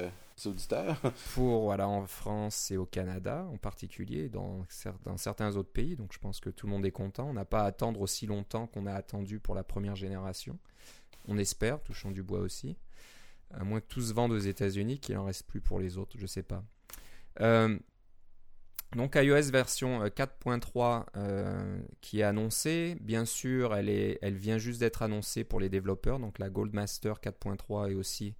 auditeurs.
pour voilà, en France et au Canada en particulier, dans, dans certains autres pays, donc je pense que tout le monde est content. On n'a pas à attendre aussi longtemps qu'on a attendu pour la première génération. On espère, touchons du bois aussi. À moins que tout se vende aux États-Unis, qu'il en reste plus pour les autres, je sais pas. Euh, donc iOS version euh, 4.3 euh, qui est annoncée. Bien sûr, elle, est, elle vient juste d'être annoncée pour les développeurs. Donc la Goldmaster 4.3 est aussi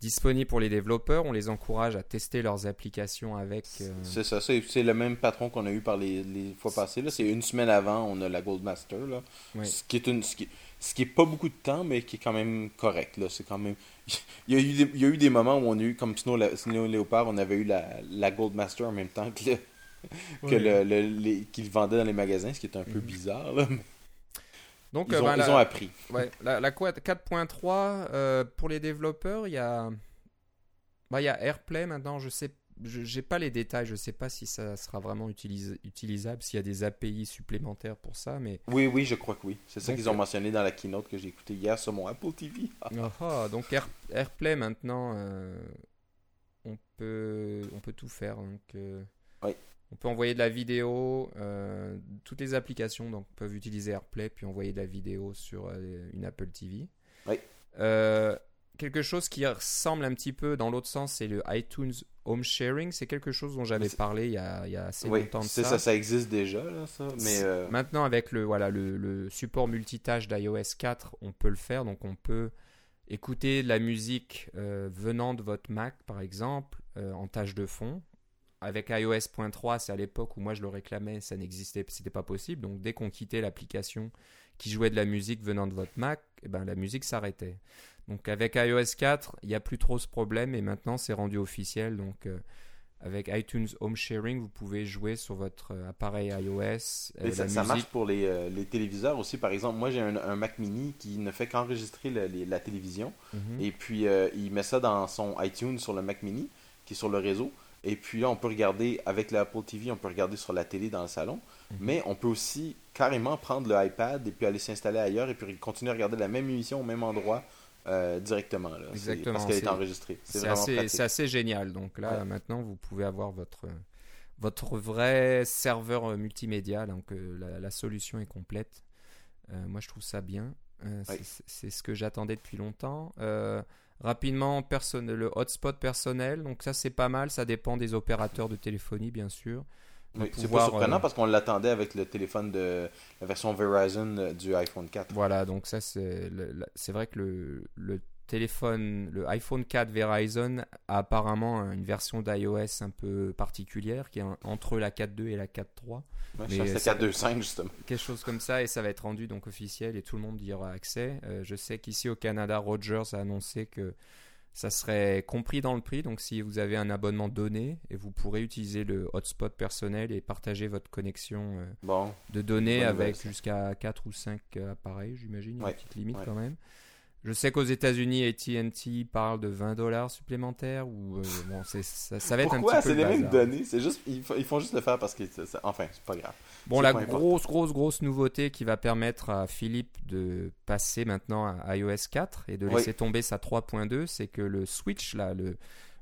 disponible pour les développeurs. On les encourage à tester leurs applications avec. euh,
C'est ça, c'est le même patron qu'on a eu par les, les fois passées. là. C'est une semaine avant, on a la Goldmaster. Là.
Oui.
Ce qui est une, ce qui, ce qui est pas beaucoup de temps, mais qui est quand même correct. Là. C'est quand même. Il y, a eu des, il y a eu des moments où on a eu, comme Snow, Snow Leopard, on avait eu la, la Goldmaster en même temps que le, que le, qu'ils vendaient dans les magasins, ce qui est un peu
Mhm.
bizarre. Là.
Donc
Ils,
euh,
ont,
ben,
ils
la-
ont appris.
Ouais, la, la quad- 4.3 euh, pour les développeurs, il y a bah, il y a AirPlay maintenant, je sais je j'ai pas les détails, je sais pas si ça sera vraiment utilis- utilisable, s'il y a des API supplémentaires pour ça mais
Oui, oui, je crois que oui. C'est ça qu'ils ont
euh,
mentionné dans la keynote que j'ai écouté hier sur mon Apple TV. Ah.
Ah, donc Air- AirPlay maintenant euh, on peut on peut tout faire donc euh,
Oui.
on peut envoyer de la vidéo euh, toutes les applications donc peuvent utiliser AirPlay puis envoyer de la vidéo sur une Apple TV.
Oui.
Quelque chose qui ressemble un petit peu dans l'autre sens, c'est le iTunes Home Sharing. C'est quelque chose dont j'avais parlé il y a, il y a assez
Oui,
longtemps de
c'est
ça.
ça, ça existe déjà, là, ça. Mais euh,
Maintenant, avec le, voilà, le, le support multitâche d'iOS 4, on peut le faire. Donc, on peut écouter de la musique euh, venant de votre Mac, par exemple, euh, en tâche de fond. Avec iOS.3, c'est à l'époque où moi je le réclamais, ça n'existait, c'était pas possible. Donc, dès qu'on quittait l'application qui jouait de la musique venant de votre Mac, eh ben, la musique s'arrêtait. Donc, avec iOS 4, il n'y a plus trop ce problème et maintenant c'est rendu officiel. Donc, euh, avec iTunes Home Sharing, vous pouvez jouer sur votre euh, appareil iOS. euh,
Mais ça, marche pour les, euh, les téléviseurs aussi. Par exemple, moi j'ai un, un Mac mini qui ne fait qu'enregistrer la télévision.
Mhm.
Et puis il met ça dans son iTunes sur le Mac mini, qui est sur le réseau. Et puis là, on peut regarder avec l'Apple TV, on peut regarder sur la télé dans le salon.
Mhm.
Mais on peut aussi carrément prendre le iPad et puis aller s'installer ailleurs et puis continuer à regarder la même émission au même endroit euh, directement. Là.
Exactement,
Parce qu'elle est
c'est-
enregistrée. C'est
assez, génial. Donc là,
Ouais.
maintenant, vous pouvez avoir votre, votre vrai serveur euh, multimédia. Donc euh, la, la solution est complète. Euh, moi, je trouve ça bien. C'est-
Ouais.
c'est c'est ce que j'attendais depuis longtemps. Rapidement, personne, le hotspot personnel. Donc ça, c'est pas mal. Ça dépend des opérateurs de téléphonie, bien sûr.
Oui, c'est pas surprenant
euh,
parce qu'on l'attendait avec le téléphone de la version Verizon du iPhone 4.
Voilà, donc ça c'est la- c'est vrai que le, le téléphone, le iPhone 4 Verizon a apparemment une version d'iOS un peu particulière qui est en- entre la 4.2 et la 4.3.
Ouais,
Mais
pensais
ça-
425 justement.
quelque chose comme ça et ça va être rendu donc officiel et tout le monde y aura accès. Euh, je sais qu'ici au Canada, Rogers a annoncé que ça serait compris dans le prix. Donc si vous avez un abonnement donné et vous pourrez utiliser le hotspot personnel et partager votre connexion euh,
Bon,
de données avec jusqu'à 4 ou 5 appareils, j'imagine,
Ouais,
une petite limite
ouais.
quand même. Je sais qu'aux États-Unis, AT&T parle de 20 dollars supplémentaires ou euh, bon, ça, ça va être un
pourquoi
petit peu
c'est les
le
mêmes données C'est juste ils, font- ils font juste le faire parce que ça- enfin c'est pas grave.
Bon, la grosse, grosse, grosse nouveauté qui va permettre à Philippe de passer maintenant à iOS 4 et de
Oui.
laisser tomber sa 3.2, c'est que le switch, là, le,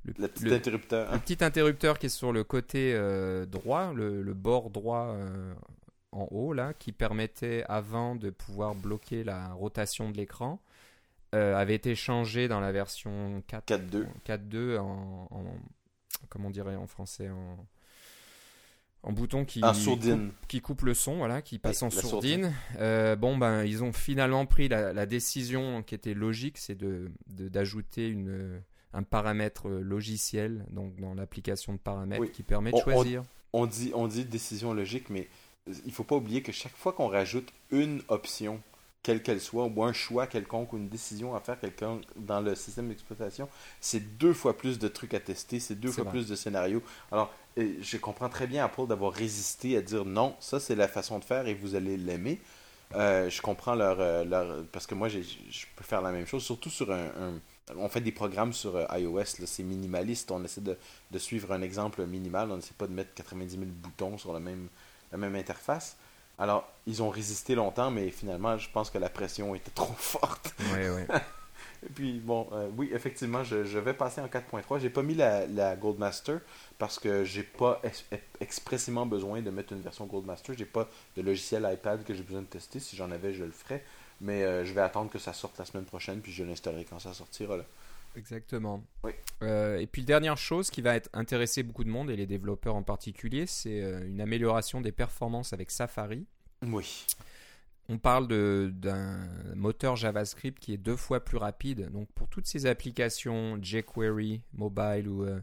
le,
Le petit
le-
interrupteur.
le petit interrupteur qui est sur le côté euh, droit, le, le bord droit euh, en haut, là, qui permettait avant de pouvoir bloquer la rotation de l'écran, euh, avait été changé dans la version 4
4.2.
4.2 en, en- comment on dirait en français en, en bouton qui coupe, qui coupe le son voilà qui passe
Oui,
en sourdine Euh, bon ben ils ont finalement pris la, la décision qui était logique c'est de d'ajouter une un paramètre logiciel donc dans l'application de paramètres
Oui.
qui permet de
On- on-
choisir
On dit, on dit décision logique, mais il faut pas oublier que chaque fois qu'on rajoute une option, quelle qu'elle soit, ou un choix quelconque, ou une décision à faire quelqu'un dans le système d'exploitation, c'est deux fois plus de trucs à tester, c'est deux fois
vrai.
plus de scénarios. Alors, je comprends très bien Apple d'avoir résisté à dire non, ça c'est la façon de faire et vous allez l'aimer. Euh, je comprends leur, euh, leur- parce que moi je peux faire la même chose, surtout sur un, un- on fait des programmes sur euh, iOS, là, c'est minimaliste, on essaie de, de suivre un exemple minimal, on n'essaie pas de mettre 90 000 boutons sur la même, la même interface. Alors, ils ont résisté longtemps, mais finalement, je pense que la pression était trop forte.
ouais ouais
Et puis, bon, euh, oui, effectivement, je, je vais passer en 4.3. J'ai pas mis la, la Goldmaster parce que j'ai pas ex- expressément besoin de mettre une version Goldmaster. J'ai pas de logiciel iPad que j'ai besoin de tester. Si j'en avais, je le ferais. Mais euh, je vais attendre que ça sorte la semaine prochaine, puis je l'installerai quand ça sortira. Là.
Exactement.
Oui.
Euh, et puis dernière chose qui va être intéresser beaucoup de monde et les développeurs en particulier, c'est euh, une amélioration des performances avec Safari.
Oui.
On parle d'un moteur JavaScript qui est deux fois plus rapide. Donc pour toutes ces applications jQuery, mobile ou euh,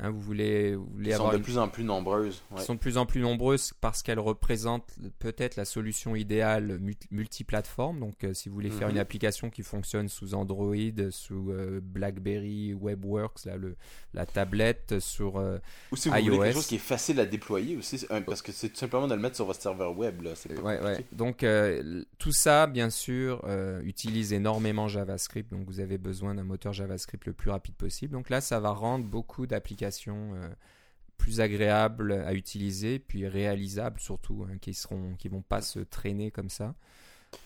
hein, vous voulez, vous voulez
Ils sont de
une-
plus en plus nombreuses. ouais.
sont de plus en plus nombreuses parce qu'elles représentent peut-être la solution idéale mul- multiplateforme. Donc, euh, si vous voulez faire
Mhm.
une application qui fonctionne sous Android, sous euh, BlackBerry, WebWorks, là, le, la tablette, sur euh,
Ou si vous
iOS.
voulez quelque chose qui est facile à déployer aussi, un- parce que c'est tout simplement de le mettre sur votre serveur web. Là. Pas
Ouais,
compliqué.
ouais. Donc tout ça, bien sûr, utilise énormément JavaScript. Donc vous avez besoin d'un moteur JavaScript le plus rapide possible. Donc là, ça va rendre beaucoup d'applications euh, plus agréables à utiliser, puis réalisables surtout, hein, qui seront, qui vont pas se traîner comme ça.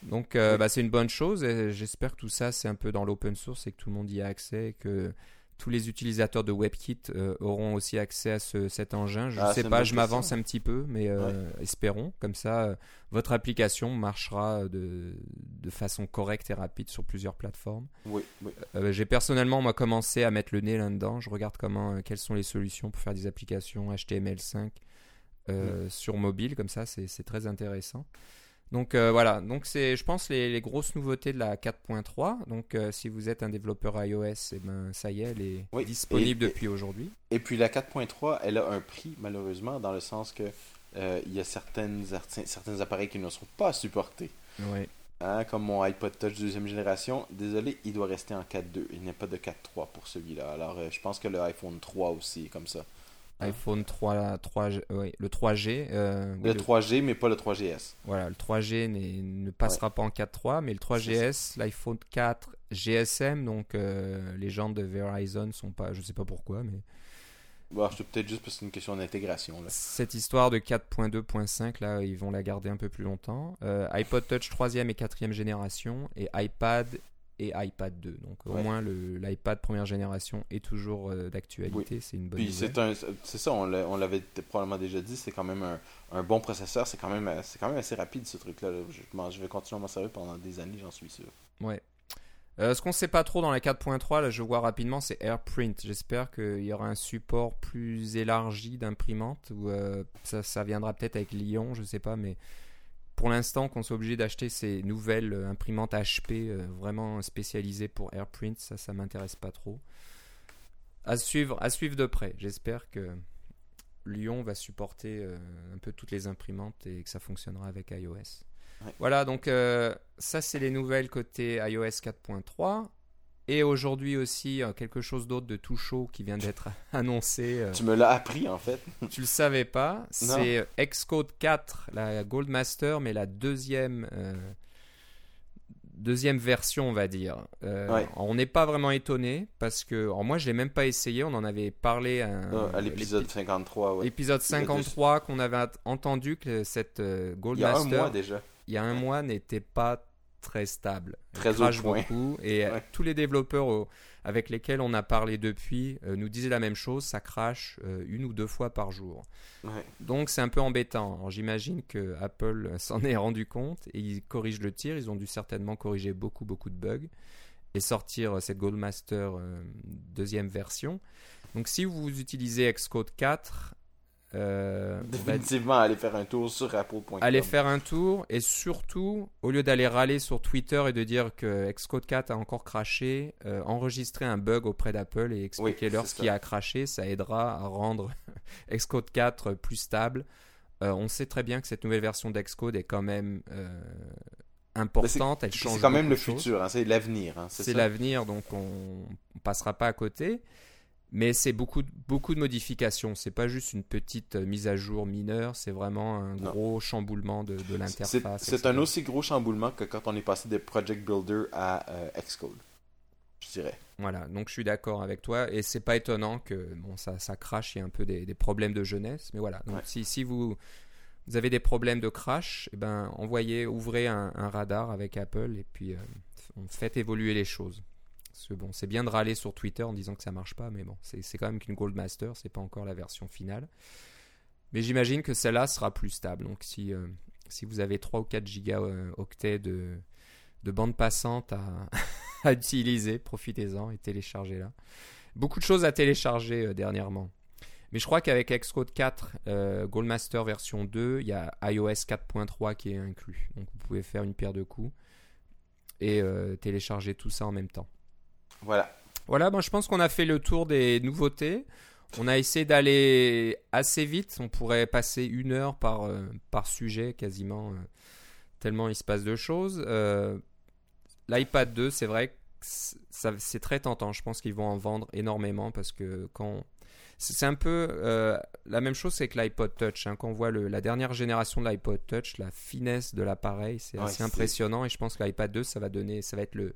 Donc euh, bah, c'est une bonne chose. et J'espère que tout ça c'est un peu dans l'open source et que tout le monde y a accès, et que tous les utilisateurs de WebKit euh, auront aussi accès à ce- cet engin. Je
Ah, c'est
sais pas, je m'avance un petit peu, mais euh, espérons. Comme ça, euh, votre application marchera de, de façon correcte et rapide sur plusieurs plateformes.
Oui, oui.
J'ai personnellement moi commencé à mettre le nez là-dedans. Je regarde comment, quelles sont les solutions pour faire des applications HTML5 euh, sur mobile, comme ça, c'est très intéressant. Donc euh, voilà, donc c'est, je pense, les, les grosses nouveautés de la 4.3. Donc euh, si vous êtes un développeur iOS, eh ben ça y est, elle est
Oui,
disponible
et-
depuis aujourd'hui.
Et puis la 4.3, elle a un prix, malheureusement, dans le sens que euh, il y a certaines, certains appareils qui ne sont pas supportés.
Ouais.
Hein, comme mon iPod Touch deuxième génération, désolé, il doit rester en 4.2. Il n'y a pas de 4.3 pour celui-là. Alors, je pense que le iPhone 3 aussi est comme ça. Hein?
iPhone 3, 3 ouais, le 3G. euh, oui,
Le
le-
3G, mais pas le 3GS.
Voilà, le 3G n'est- ne passera pas en 4.3, mais le 3GS, l'iPhone 4 GSM, donc euh, les gens de Verizon sont pas, je sais pas pourquoi, mais
Bon, c'est peut-être juste parce que c'est une question d'intégration.
cette histoire de 4.2.5 là, ils vont la garder un peu plus longtemps. Euh, iPod Touch 3e et 4e génération et iPad et iPad 2. Donc au moins l'iPad première génération est toujours euh, d'actualité, c'est une bonne
Puis c'est ça, on l'a- on l'avait probablement déjà dit, c'est quand même un, un bon processeur, c'est quand même, quand même assez rapide ce truc-là. là. Je, vais continuer à m'en servir pendant des années, j'en suis sûr.
Ouais. Euh, ce qu'on ne sait pas trop dans la 4.3, là je vois rapidement, c'est AirPrint. J'espère qu'il y aura un support plus élargi d'imprimante ou euh, ça, ça, viendra peut-être avec Lyon, je ne sais pas, mais pour l'instant qu'on soit obligé d'acheter ces nouvelles euh, imprimantes HP vraiment spécialisées pour AirPrint, ça, ça m'intéresse pas trop. À suivre, à suivre de près. J'espère que Lyon va supporter un peu toutes les imprimantes et que ça fonctionnera avec iOS. Voilà, donc euh, ça c'est les nouvelles côté iOS 4.3. Et aujourd'hui aussi, euh, quelque chose d'autre de tout chaud qui vient d'être annoncé.
Euh. tu me l'as appris en fait.
tu le savais pas. C'est Xcode 4, la Goldmaster, mais la deuxième, deuxième version, on va dire. On n'est pas vraiment étonné parce que moi je l'ai même pas essayé. On en avait parlé
à, l'épisode 53.
L'épisode 53 qu'on avait entendu que cette Goldmaster.
Il y a un mois déjà
il y a un mois, n'était pas très stable.
Très.
Beaucoup, et euh, tous les développeurs avec lesquels on a parlé depuis euh, nous disaient la même chose, ça crache euh, une ou deux fois par jour. Donc c'est un peu embêtant. j'imagine que Apple s'en est rendu compte et ils corrigent le tir. Ils ont dû certainement corriger beaucoup beaucoup de bugs et sortir cette Goldmaster deuxième version. Donc si vous utilisez Xcode 4,
euh, Définitivement, aller faire un tour sur Apple.com.
Aller faire un tour et surtout, au lieu d'aller râler sur Twitter et de dire que Xcode 4 a encore craché, euh, enregistrer un bug auprès d'Apple et expliquer leur ce qui a craché, ça aidera à rendre Xcode 4 plus stable. Euh, on sait très bien que cette nouvelle version d'Xcode est quand même importante, elle change.
C'est quand même le futur, hein, c'est l'avenir. Hein,
c'est l'avenir, donc on ne passera pas à côté. Mais c'est beaucoup, beaucoup de modifications. C'est pas juste une petite euh, mise à jour mineure, c'est vraiment un gros chamboulement de, de l'interface.
C'est un aussi gros chamboulement que quand on est passé de Project Builder à euh, Xcode, je dirais.
Voilà, donc je suis d'accord avec toi. Et c'est pas étonnant que bon, ça, ça crache, il y a un peu des, des problèmes de jeunesse. Mais voilà, donc si, si vous, vous avez des problèmes de crash, eh ben, envoyez, ouvrez un, radar avec Apple et puis euh, faites évoluer les choses bon, c'est bien de râler sur Twitter en disant que ça marche pas, mais bon, c'est quand même qu'une Goldmaster, c'est pas encore la version finale. Mais j'imagine que celle-là sera plus stable. Donc si, euh, si vous avez 3 ou 4 gigaoctets de, de bande passante à, à utiliser, profitez-en et téléchargez-la. Beaucoup de choses à télécharger euh, dernièrement. Mais je crois qu'avec Xcode 4, euh, Goldmaster version 2, il y a iOS 4.3 qui est inclus. Donc vous pouvez faire une paire de coups et télécharger tout ça en même temps.
Voilà.
Voilà, je pense qu'on a fait le tour des nouveautés. On a essayé d'aller assez vite. On pourrait passer une heure par, euh, par sujet quasiment, euh, tellement il se passe de choses. Euh, L'iPad 2, c'est vrai que c'est très tentant. Je pense qu'ils vont en vendre énormément parce que quand. C'est un peu la même chose c'est que l'iPod Touch. Hein. Quand on voit le, la dernière génération de l'iPod Touch, la finesse de l'appareil, c'est assez impressionnant. Et je pense que l'iPad 2, ça va donner, ça va être le,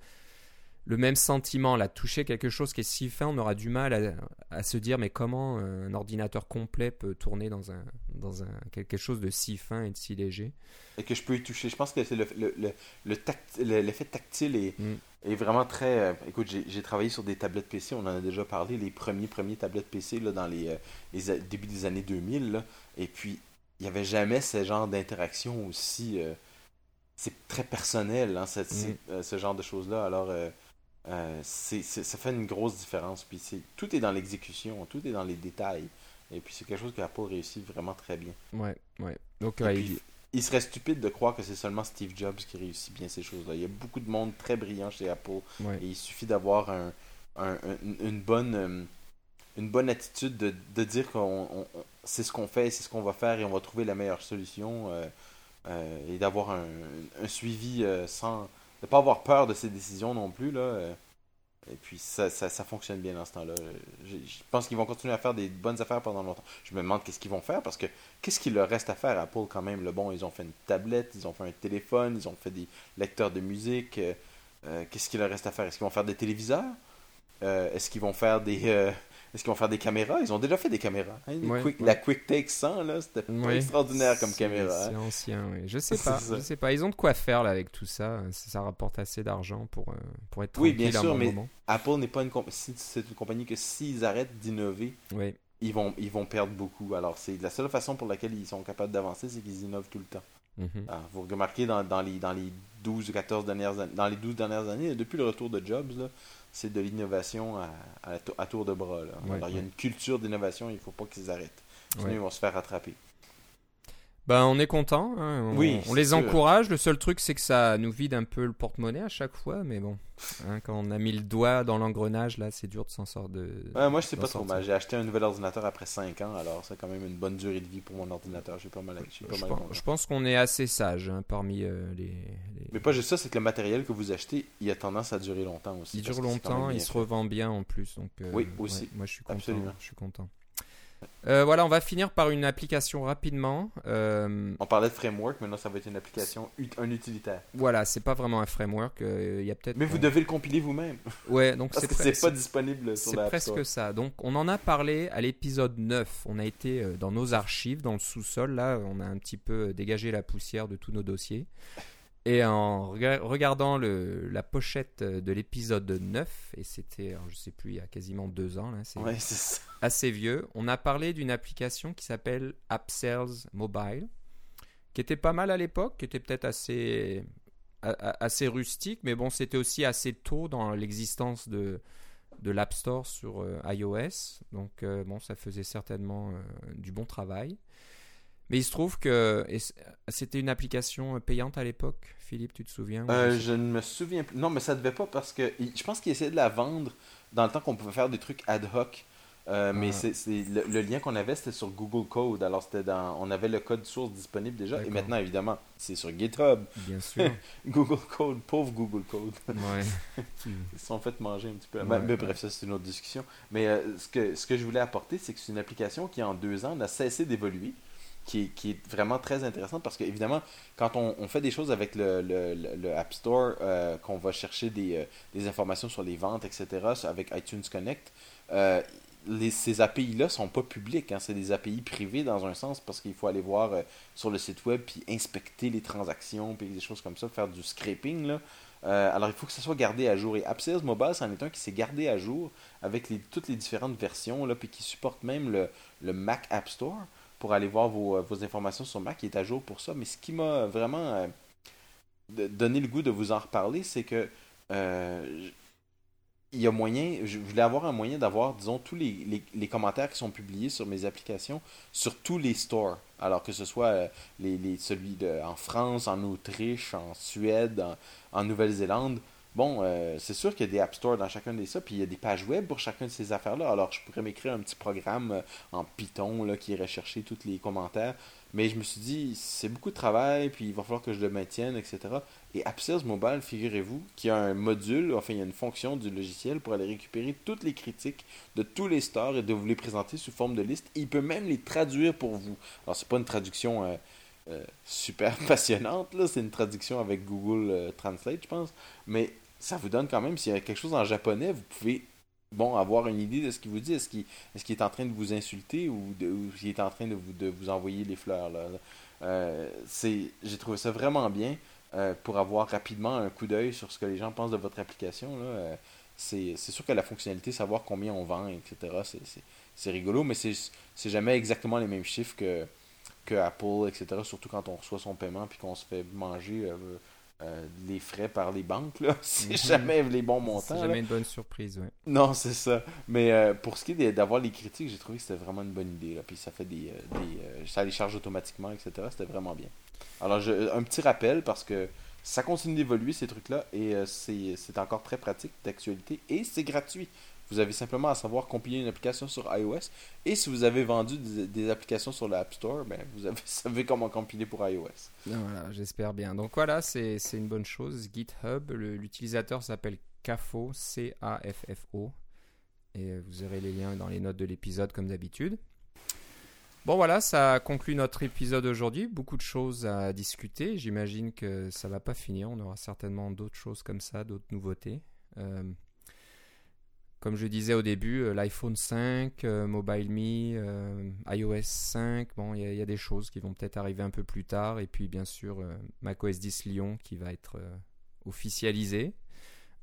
le même sentiment, là, toucher quelque chose qui est si fin, on aura du mal à, se dire mais comment un ordinateur complet peut tourner dans un dans un quelque chose de si fin et de si léger.
Et que je peux y toucher. Je pense que c'est le, le, le, l'effet tactile est, mm. est vraiment très. Euh, écoute, j'ai, travaillé sur des tablettes PC, on en a déjà parlé, les premiers premiers tablettes PC là, dans les, euh, les débuts des années 2000. et puis, il n'y avait jamais ce genre d'interaction aussi. Euh, c'est très personnel, hein, mm. ce genre de choses-là. Alors. Euh, c'est, ça fait une grosse différence. Puis c'est, tout est dans l'exécution, tout est dans les détails. Et puis c'est quelque chose qu'Apple réussit vraiment très bien.
Ouais, ouais.
Donc, il... serait stupide de croire que c'est seulement Steve Jobs qui réussit bien ces choses-là. Il y a beaucoup de monde très brillant chez Apple. Et il suffit d'avoir un, une, bonne, euh, une bonne attitude de, de dire qu'on c'est ce qu'on fait, c'est ce qu'on va faire et on va trouver la meilleure solution. Euh, et d'avoir un, un suivi sans de pas avoir peur de ses décisions non plus. Là. Euh, et puis ça, ça, fonctionne bien dans ce temps-là. Je, pense qu'ils vont continuer à faire des bonnes affaires pendant longtemps. Je me demande qu'est-ce qu'ils vont faire parce que qu'est-ce qu'il leur reste à faire à Apple quand même? Le bon, ils ont fait une tablette, ils ont fait un téléphone, ils ont fait des lecteurs de musique. Euh, euh, qu'est-ce qu'il leur reste à faire? Est-ce qu'ils vont faire des téléviseurs? Est-ce qu'ils vont faire des est-ce qu'ils vont faire des caméras? Ils ont déjà fait des caméras. Hein, la Quick Take 100, là, c'était extraordinaire comme caméra.
C'est hein. ancien, oui. Je sais pas. je sais pas. Ils ont de quoi faire là avec tout ça. Ça, rapporte assez d'argent pour, euh, pour être
Oui, bien sûr, mais Apple n'est pas une compagnie. C'est une compagnie que s'ils arrêtent d'innover, ils, vont, ils vont perdre beaucoup. Alors, c'est la seule façon pour laquelle ils sont capables d'avancer, c'est qu'ils innovent tout le temps. Mhm. Ah, vous remarquez dans, dans, les, dans les 12 ou 14 dernières années, dans les 12 dernières années, depuis le retour de Jobs, là, c'est de l'innovation à, à, à tour de bras. Là.
Ouais,
Alors, il y a une culture d'innovation, il ne faut pas qu'ils arrêtent. Sinon,
Ouais.
ils vont se faire rattraper.
Ben, on est content. hein, On,
Oui,
on
c'est
les encourage. Le seul truc, c'est que ça nous vide un peu le porte-monnaie à chaque fois. Mais bon, hein, quand on a mis le doigt dans l'engrenage, là, c'est dur de s'en sortir. De...
Ouais, moi, je sais pas trop mal. J'ai acheté un nouvel ordinateur après 5 ans, alors c'est quand même une bonne durée de vie pour mon ordinateur. Je suis pas mal, je suis pas
Je
mal
pense,
content.
je pense qu'on est assez sage hein, parmi euh, les. les-
Mais pas juste ça, c'est que le matériel que vous achetez, il a tendance à durer longtemps aussi.
Il dure longtemps, il se revend bien en plus. Donc, euh,
Oui, aussi.
ouais, moi, je suis content.
Absolument.
Je suis content. Euh, voilà, on va finir par une application rapidement. Euh,
On parlait de framework, maintenant ça va être une application, un utilitaire.
voilà, c'est pas vraiment un framework. euh, y a peut-être.
Mais vous devez le compiler vous-même,
Ouais, donc c'est
que
pre-
c'est pas disponible sur
C'est
la
presque ça. Donc, on en a parlé à l'épisode 9. On a été euh, dans nos archives, dans le sous-sol. Là, on a un petit peu dégagé la poussière de tous nos dossiers. Et en rega- regardant le, la pochette euh, de l'épisode 9, et c'était, alors, je sais plus, il y a quasiment deux ans, là, c'est
Ouais,
assez vieux, on a parlé d'une application qui s'appelle AppSales Mobile, qui était pas mal à l'époque, qui était peut-être assez, rustique, mais bon, c'était aussi assez tôt dans l'existence de, de l'App Store sur euh, iOS. Donc, euh, bon, ça faisait certainement euh, du bon travail. Mais il se trouve que c'était une application payante à l'époque. Philippe, tu te souviens? Ou
Euh,
je
ne me souviens plus. Non, mais ça devait pas parce que je pense qu'ils essayaient de la vendre dans le temps qu'on pouvait faire des trucs ad hoc. Euh, Mais
Ah.
c'est c'est- le, le lien qu'on avait, c'était sur Google Code. Alors, c'était dans, on avait le code source disponible déjà. Et maintenant, évidemment, c'est sur GitHub.
Bien sûr.
Google Code, pauvre Google Code.
ouais.
Ils se sont fait manger un petit peu.
Ouais,
mais, mais
ouais.
bref, ça, c'est une autre discussion. Mais euh, ce, que, ce que je voulais apporter, c'est que c'est une application qui, en deux ans, n'a cessé d'évoluer. Qui est, vraiment très intéressante parce qu'évidemment, quand on, fait des choses avec le, App Store, euh, qu'on va chercher des, euh, des informations sur les ventes, etc., avec iTunes Connect, euh, ces API-là sont pas publics. Hein, c'est des API privés dans un sens parce qu'il faut aller voir sur le site web puis inspecter les transactions puis des choses comme ça, faire du scraping. Là. Alors, il faut que ça soit gardé à jour. Et AppSales Mobile, c'en est un qui s'est gardé à jour avec toutes les différentes versions, là, puis qui supporte même le Mac App Store pour aller voir vos, euh, vos informations sur Mac. qui est à jour pour ça. Mais ce qui m'a vraiment euh, donné le goût de vous en reparler, c'est que euh, il y a moyen, je voulais avoir un moyen d'avoir, disons, tous les, les, commentaires qui sont publiés sur mes applications sur tous les stores. Alors que ce soit les, les, celui de, en France, en Autriche, en Suède, en Nouvelle-Zélande. Bon, euh, c'est sûr qu'il y a des App Stores dans chacun de ça, puis il y a des pages web pour chacune de ces affaires-là. Alors, je pourrais m'écrire un petit programme euh, en Python qui irait chercher tous les commentaires. Mais je me suis dit, c'est beaucoup de travail, puis il va falloir que je le maintienne, etc. Et AppSales Mobile, figurez-vous, qu'il y a un module, enfin, il y a une fonction du logiciel pour aller récupérer toutes les critiques de tous les stores et de vous les présenter sous forme de liste. Il peut même les traduire pour vous. Alors, c'est pas une traduction euh, super passionnante, là. C'est une traduction avec Google Translate, je pense. Mais ça vous donne quand même, s'il y a quelque chose en japonais, vous pouvez bon, avoir une idée de ce qu'il vous dit. Est-ce qu'il est, est en train de vous insulter ou, de, ou s'il est en train de vous, de vous envoyer les fleurs là? Euh, J'ai trouvé ça vraiment bien euh, pour avoir rapidement un coup d'œil sur ce que les gens pensent de votre application. Euh, c'est, sûr que la fonctionnalité, savoir combien on vend, etc., c'est, rigolo, mais c'est, jamais exactement les mêmes chiffres que, que Apple, etc., surtout quand on reçoit son paiement puis qu'on se fait manger euh, les frais par les banques. Là. C'est
Mhm.
jamais les bons montants.
C'est
là.
jamais une bonne surprise, ouais.
Non, c'est ça. Mais euh, pour ce qui est d'avoir les critiques, j'ai trouvé que c'était vraiment une bonne idée. Là. Puis ça fait des, euh, des ça les charge automatiquement, etc. C'était vraiment bien. Alors je, un petit rappel parce que ça continue d'évoluer ces trucs-là et c'est encore très pratique d'actualité et c'est gratuit. Vous avez simplement à savoir compiler une application sur iOS et si vous avez vendu des, applications sur l'App Store, ben vous avez, savez comment compiler pour iOS.
Voilà, j'espère bien. Donc voilà, c'est une bonne chose. GitHub, l'utilisateur s'appelle CAFO, C-A-F-F-O. Et vous aurez les liens dans les notes de l'épisode comme d'habitude. Bon voilà, ça conclut notre épisode aujourd'hui. Beaucoup de choses à discuter. J'imagine que ça va pas finir. On aura certainement d'autres choses comme ça, d'autres nouveautés. Euh, comme je disais au début, euh, l'iPhone 5, euh, Mobile Me, euh, iOS 5, bon, il y, a- il y a des choses qui vont peut-être arriver un peu plus tard. Et puis, bien sûr, macOS 10 Lyon qui va être officialisé.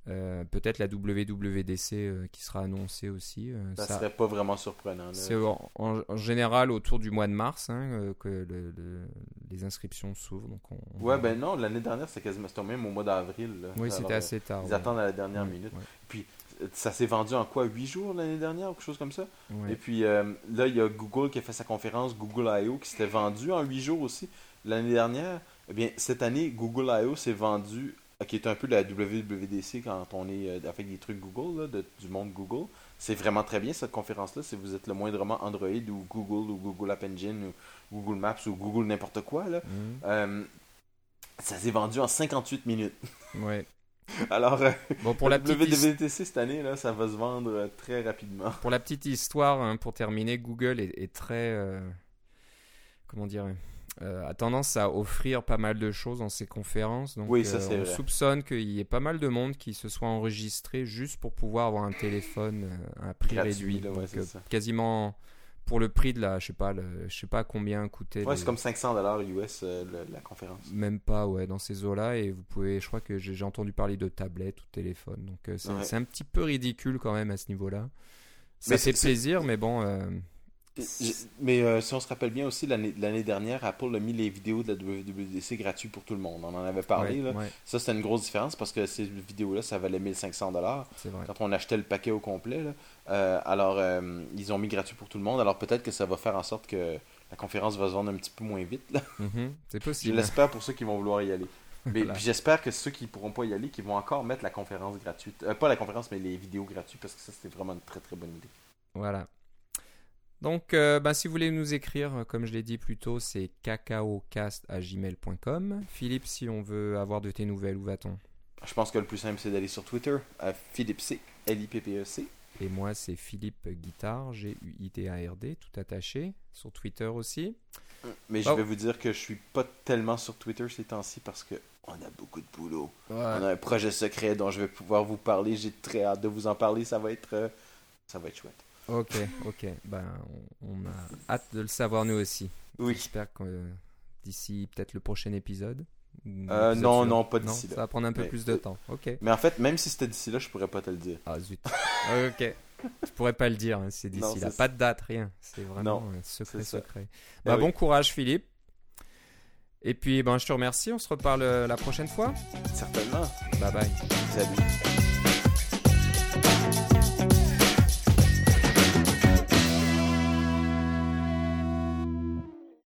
Euh, Peut-être la WWDC euh, qui sera annoncée aussi. euh,
Ça,
ça-
serait pas vraiment surprenant.
c'est en, général autour du mois de mars hein, que le- le- les inscriptions s'ouvrent. Donc on, on
Ouais, ben non, l'année dernière, c'était quasiment c'était même au mois d'avril.
Oui, c'était assez tard.
Ils
ouais.
attendent à la dernière
Ouais,
minute.
ouais,
Puis, ça s'est vendu en quoi 8 jours l'année dernière ou quelque chose comme ça?
Ouais.
Et puis euh, là, il y a Google qui a fait sa conférence, Google I.O., qui s'était vendu en 8 jours aussi l'année dernière. Eh bien, cette année, Google I.O. s'est vendu, qui est un peu la WWDC quand on est euh, avec des trucs Google, là, de- du monde Google. C'est vraiment très bien cette conférence-là. Si vous êtes le moindrement Android ou Google ou Google App Engine ou Google Maps ou Google n'importe quoi, là,
Mhm.
euh, ça s'est vendu en 58 minutes.
Ouais.
Alors, euh,
Bon, pour la, petite
WWDC cette année, là, ça va se vendre euh, très rapidement.
pour la petite histoire, hein, pour terminer, Google est, est très. euh, comment dire euh, a tendance à offrir pas mal de choses dans ses conférences. Donc,
Oui, ça,
euh,
c'est
on
vrai.
soupçonne qu'il y ait pas mal de monde qui se soit enregistré juste pour pouvoir avoir un téléphone à prix
Gratuit,
réduit.
là, ouais,
Donc,
c'est ça.
quasiment pour le prix de la, je sais pas, le, je sais pas combien coûtait.
Ouais,
les-
c'est comme 500 dollars US euh, le- la conférence.
Même pas, ouais, dans ces eaux-là. Et vous pouvez, je crois que j'ai entendu parler de tablette ou de téléphone. Donc euh, c'est
Ouais.
un petit peu ridicule quand même à ce niveau-là. Ça
Mais
fait plaisir, mais bon.
Mais euh, si on se rappelle bien aussi, l'année dernière, Apple a mis les vidéos de la WWDC gratuites pour tout le monde. On en avait parlé.
ouais,
là.
ouais,
Ça, c'était une grosse différence parce que ces vidéos-là, ça valait 1500 dollars quand on achetait le paquet au complet. là. Euh, alors, euh, ils ont mis gratuit pour tout le monde. Alors, peut-être que ça va faire en sorte que la conférence va se vendre un petit peu moins vite.
Mhm, c'est
Je
possible.
l'espère pour ceux qui vont vouloir y aller. Mais
Voilà.
j'espère que ceux qui pourront pas y aller, qui vont encore mettre la conférence gratuite. Euh, pas la conférence, mais les vidéos gratuites parce que ça, c'était vraiment une très très bonne idée.
Voilà. Donc, euh, bah, si vous voulez nous écrire, euh, comme je l'ai dit plus tôt, c'est cacaocast.gmail.com. Philippe, si on veut avoir de tes nouvelles, où va-t-on?
Je pense que le plus simple, c'est d'aller sur Twitter à Philippe C, L-I-P-P-E-C.
Et moi, c'est Philippe Guitard, G-U-I-T-A-R-d, tout attaché, sur Twitter aussi.
Mais je vais vous dire que je suis pas tellement sur Twitter ces temps-ci parce que on a beaucoup de boulot. On a un projet secret dont je vais pouvoir vous parler. J'ai très hâte de vous en parler. Ça va être, euh, ça va être chouette.
Ok, ok. Ben, on, a hâte de le savoir nous aussi.
Oui.
J'espère que euh, d'ici peut-être le prochain épisode.
Euh, non, non, pas d'ici
Ça
là.
va prendre un peu
Mais-
plus de temps. Ok.
Mais en fait, même si c'était d'ici là, je pourrais pas te le dire.
Ah zut. ok. Je pourrais pas le dire, hein, c'est d'ici là. Pas de date, rien. C'est vraiment
Non,
un secret,
ça.
secret. Bah. Bon courage, Philippe. Et puis, ben, je te remercie. On se reparle euh, la prochaine fois.
Certainement.
Bye bye.
Salut.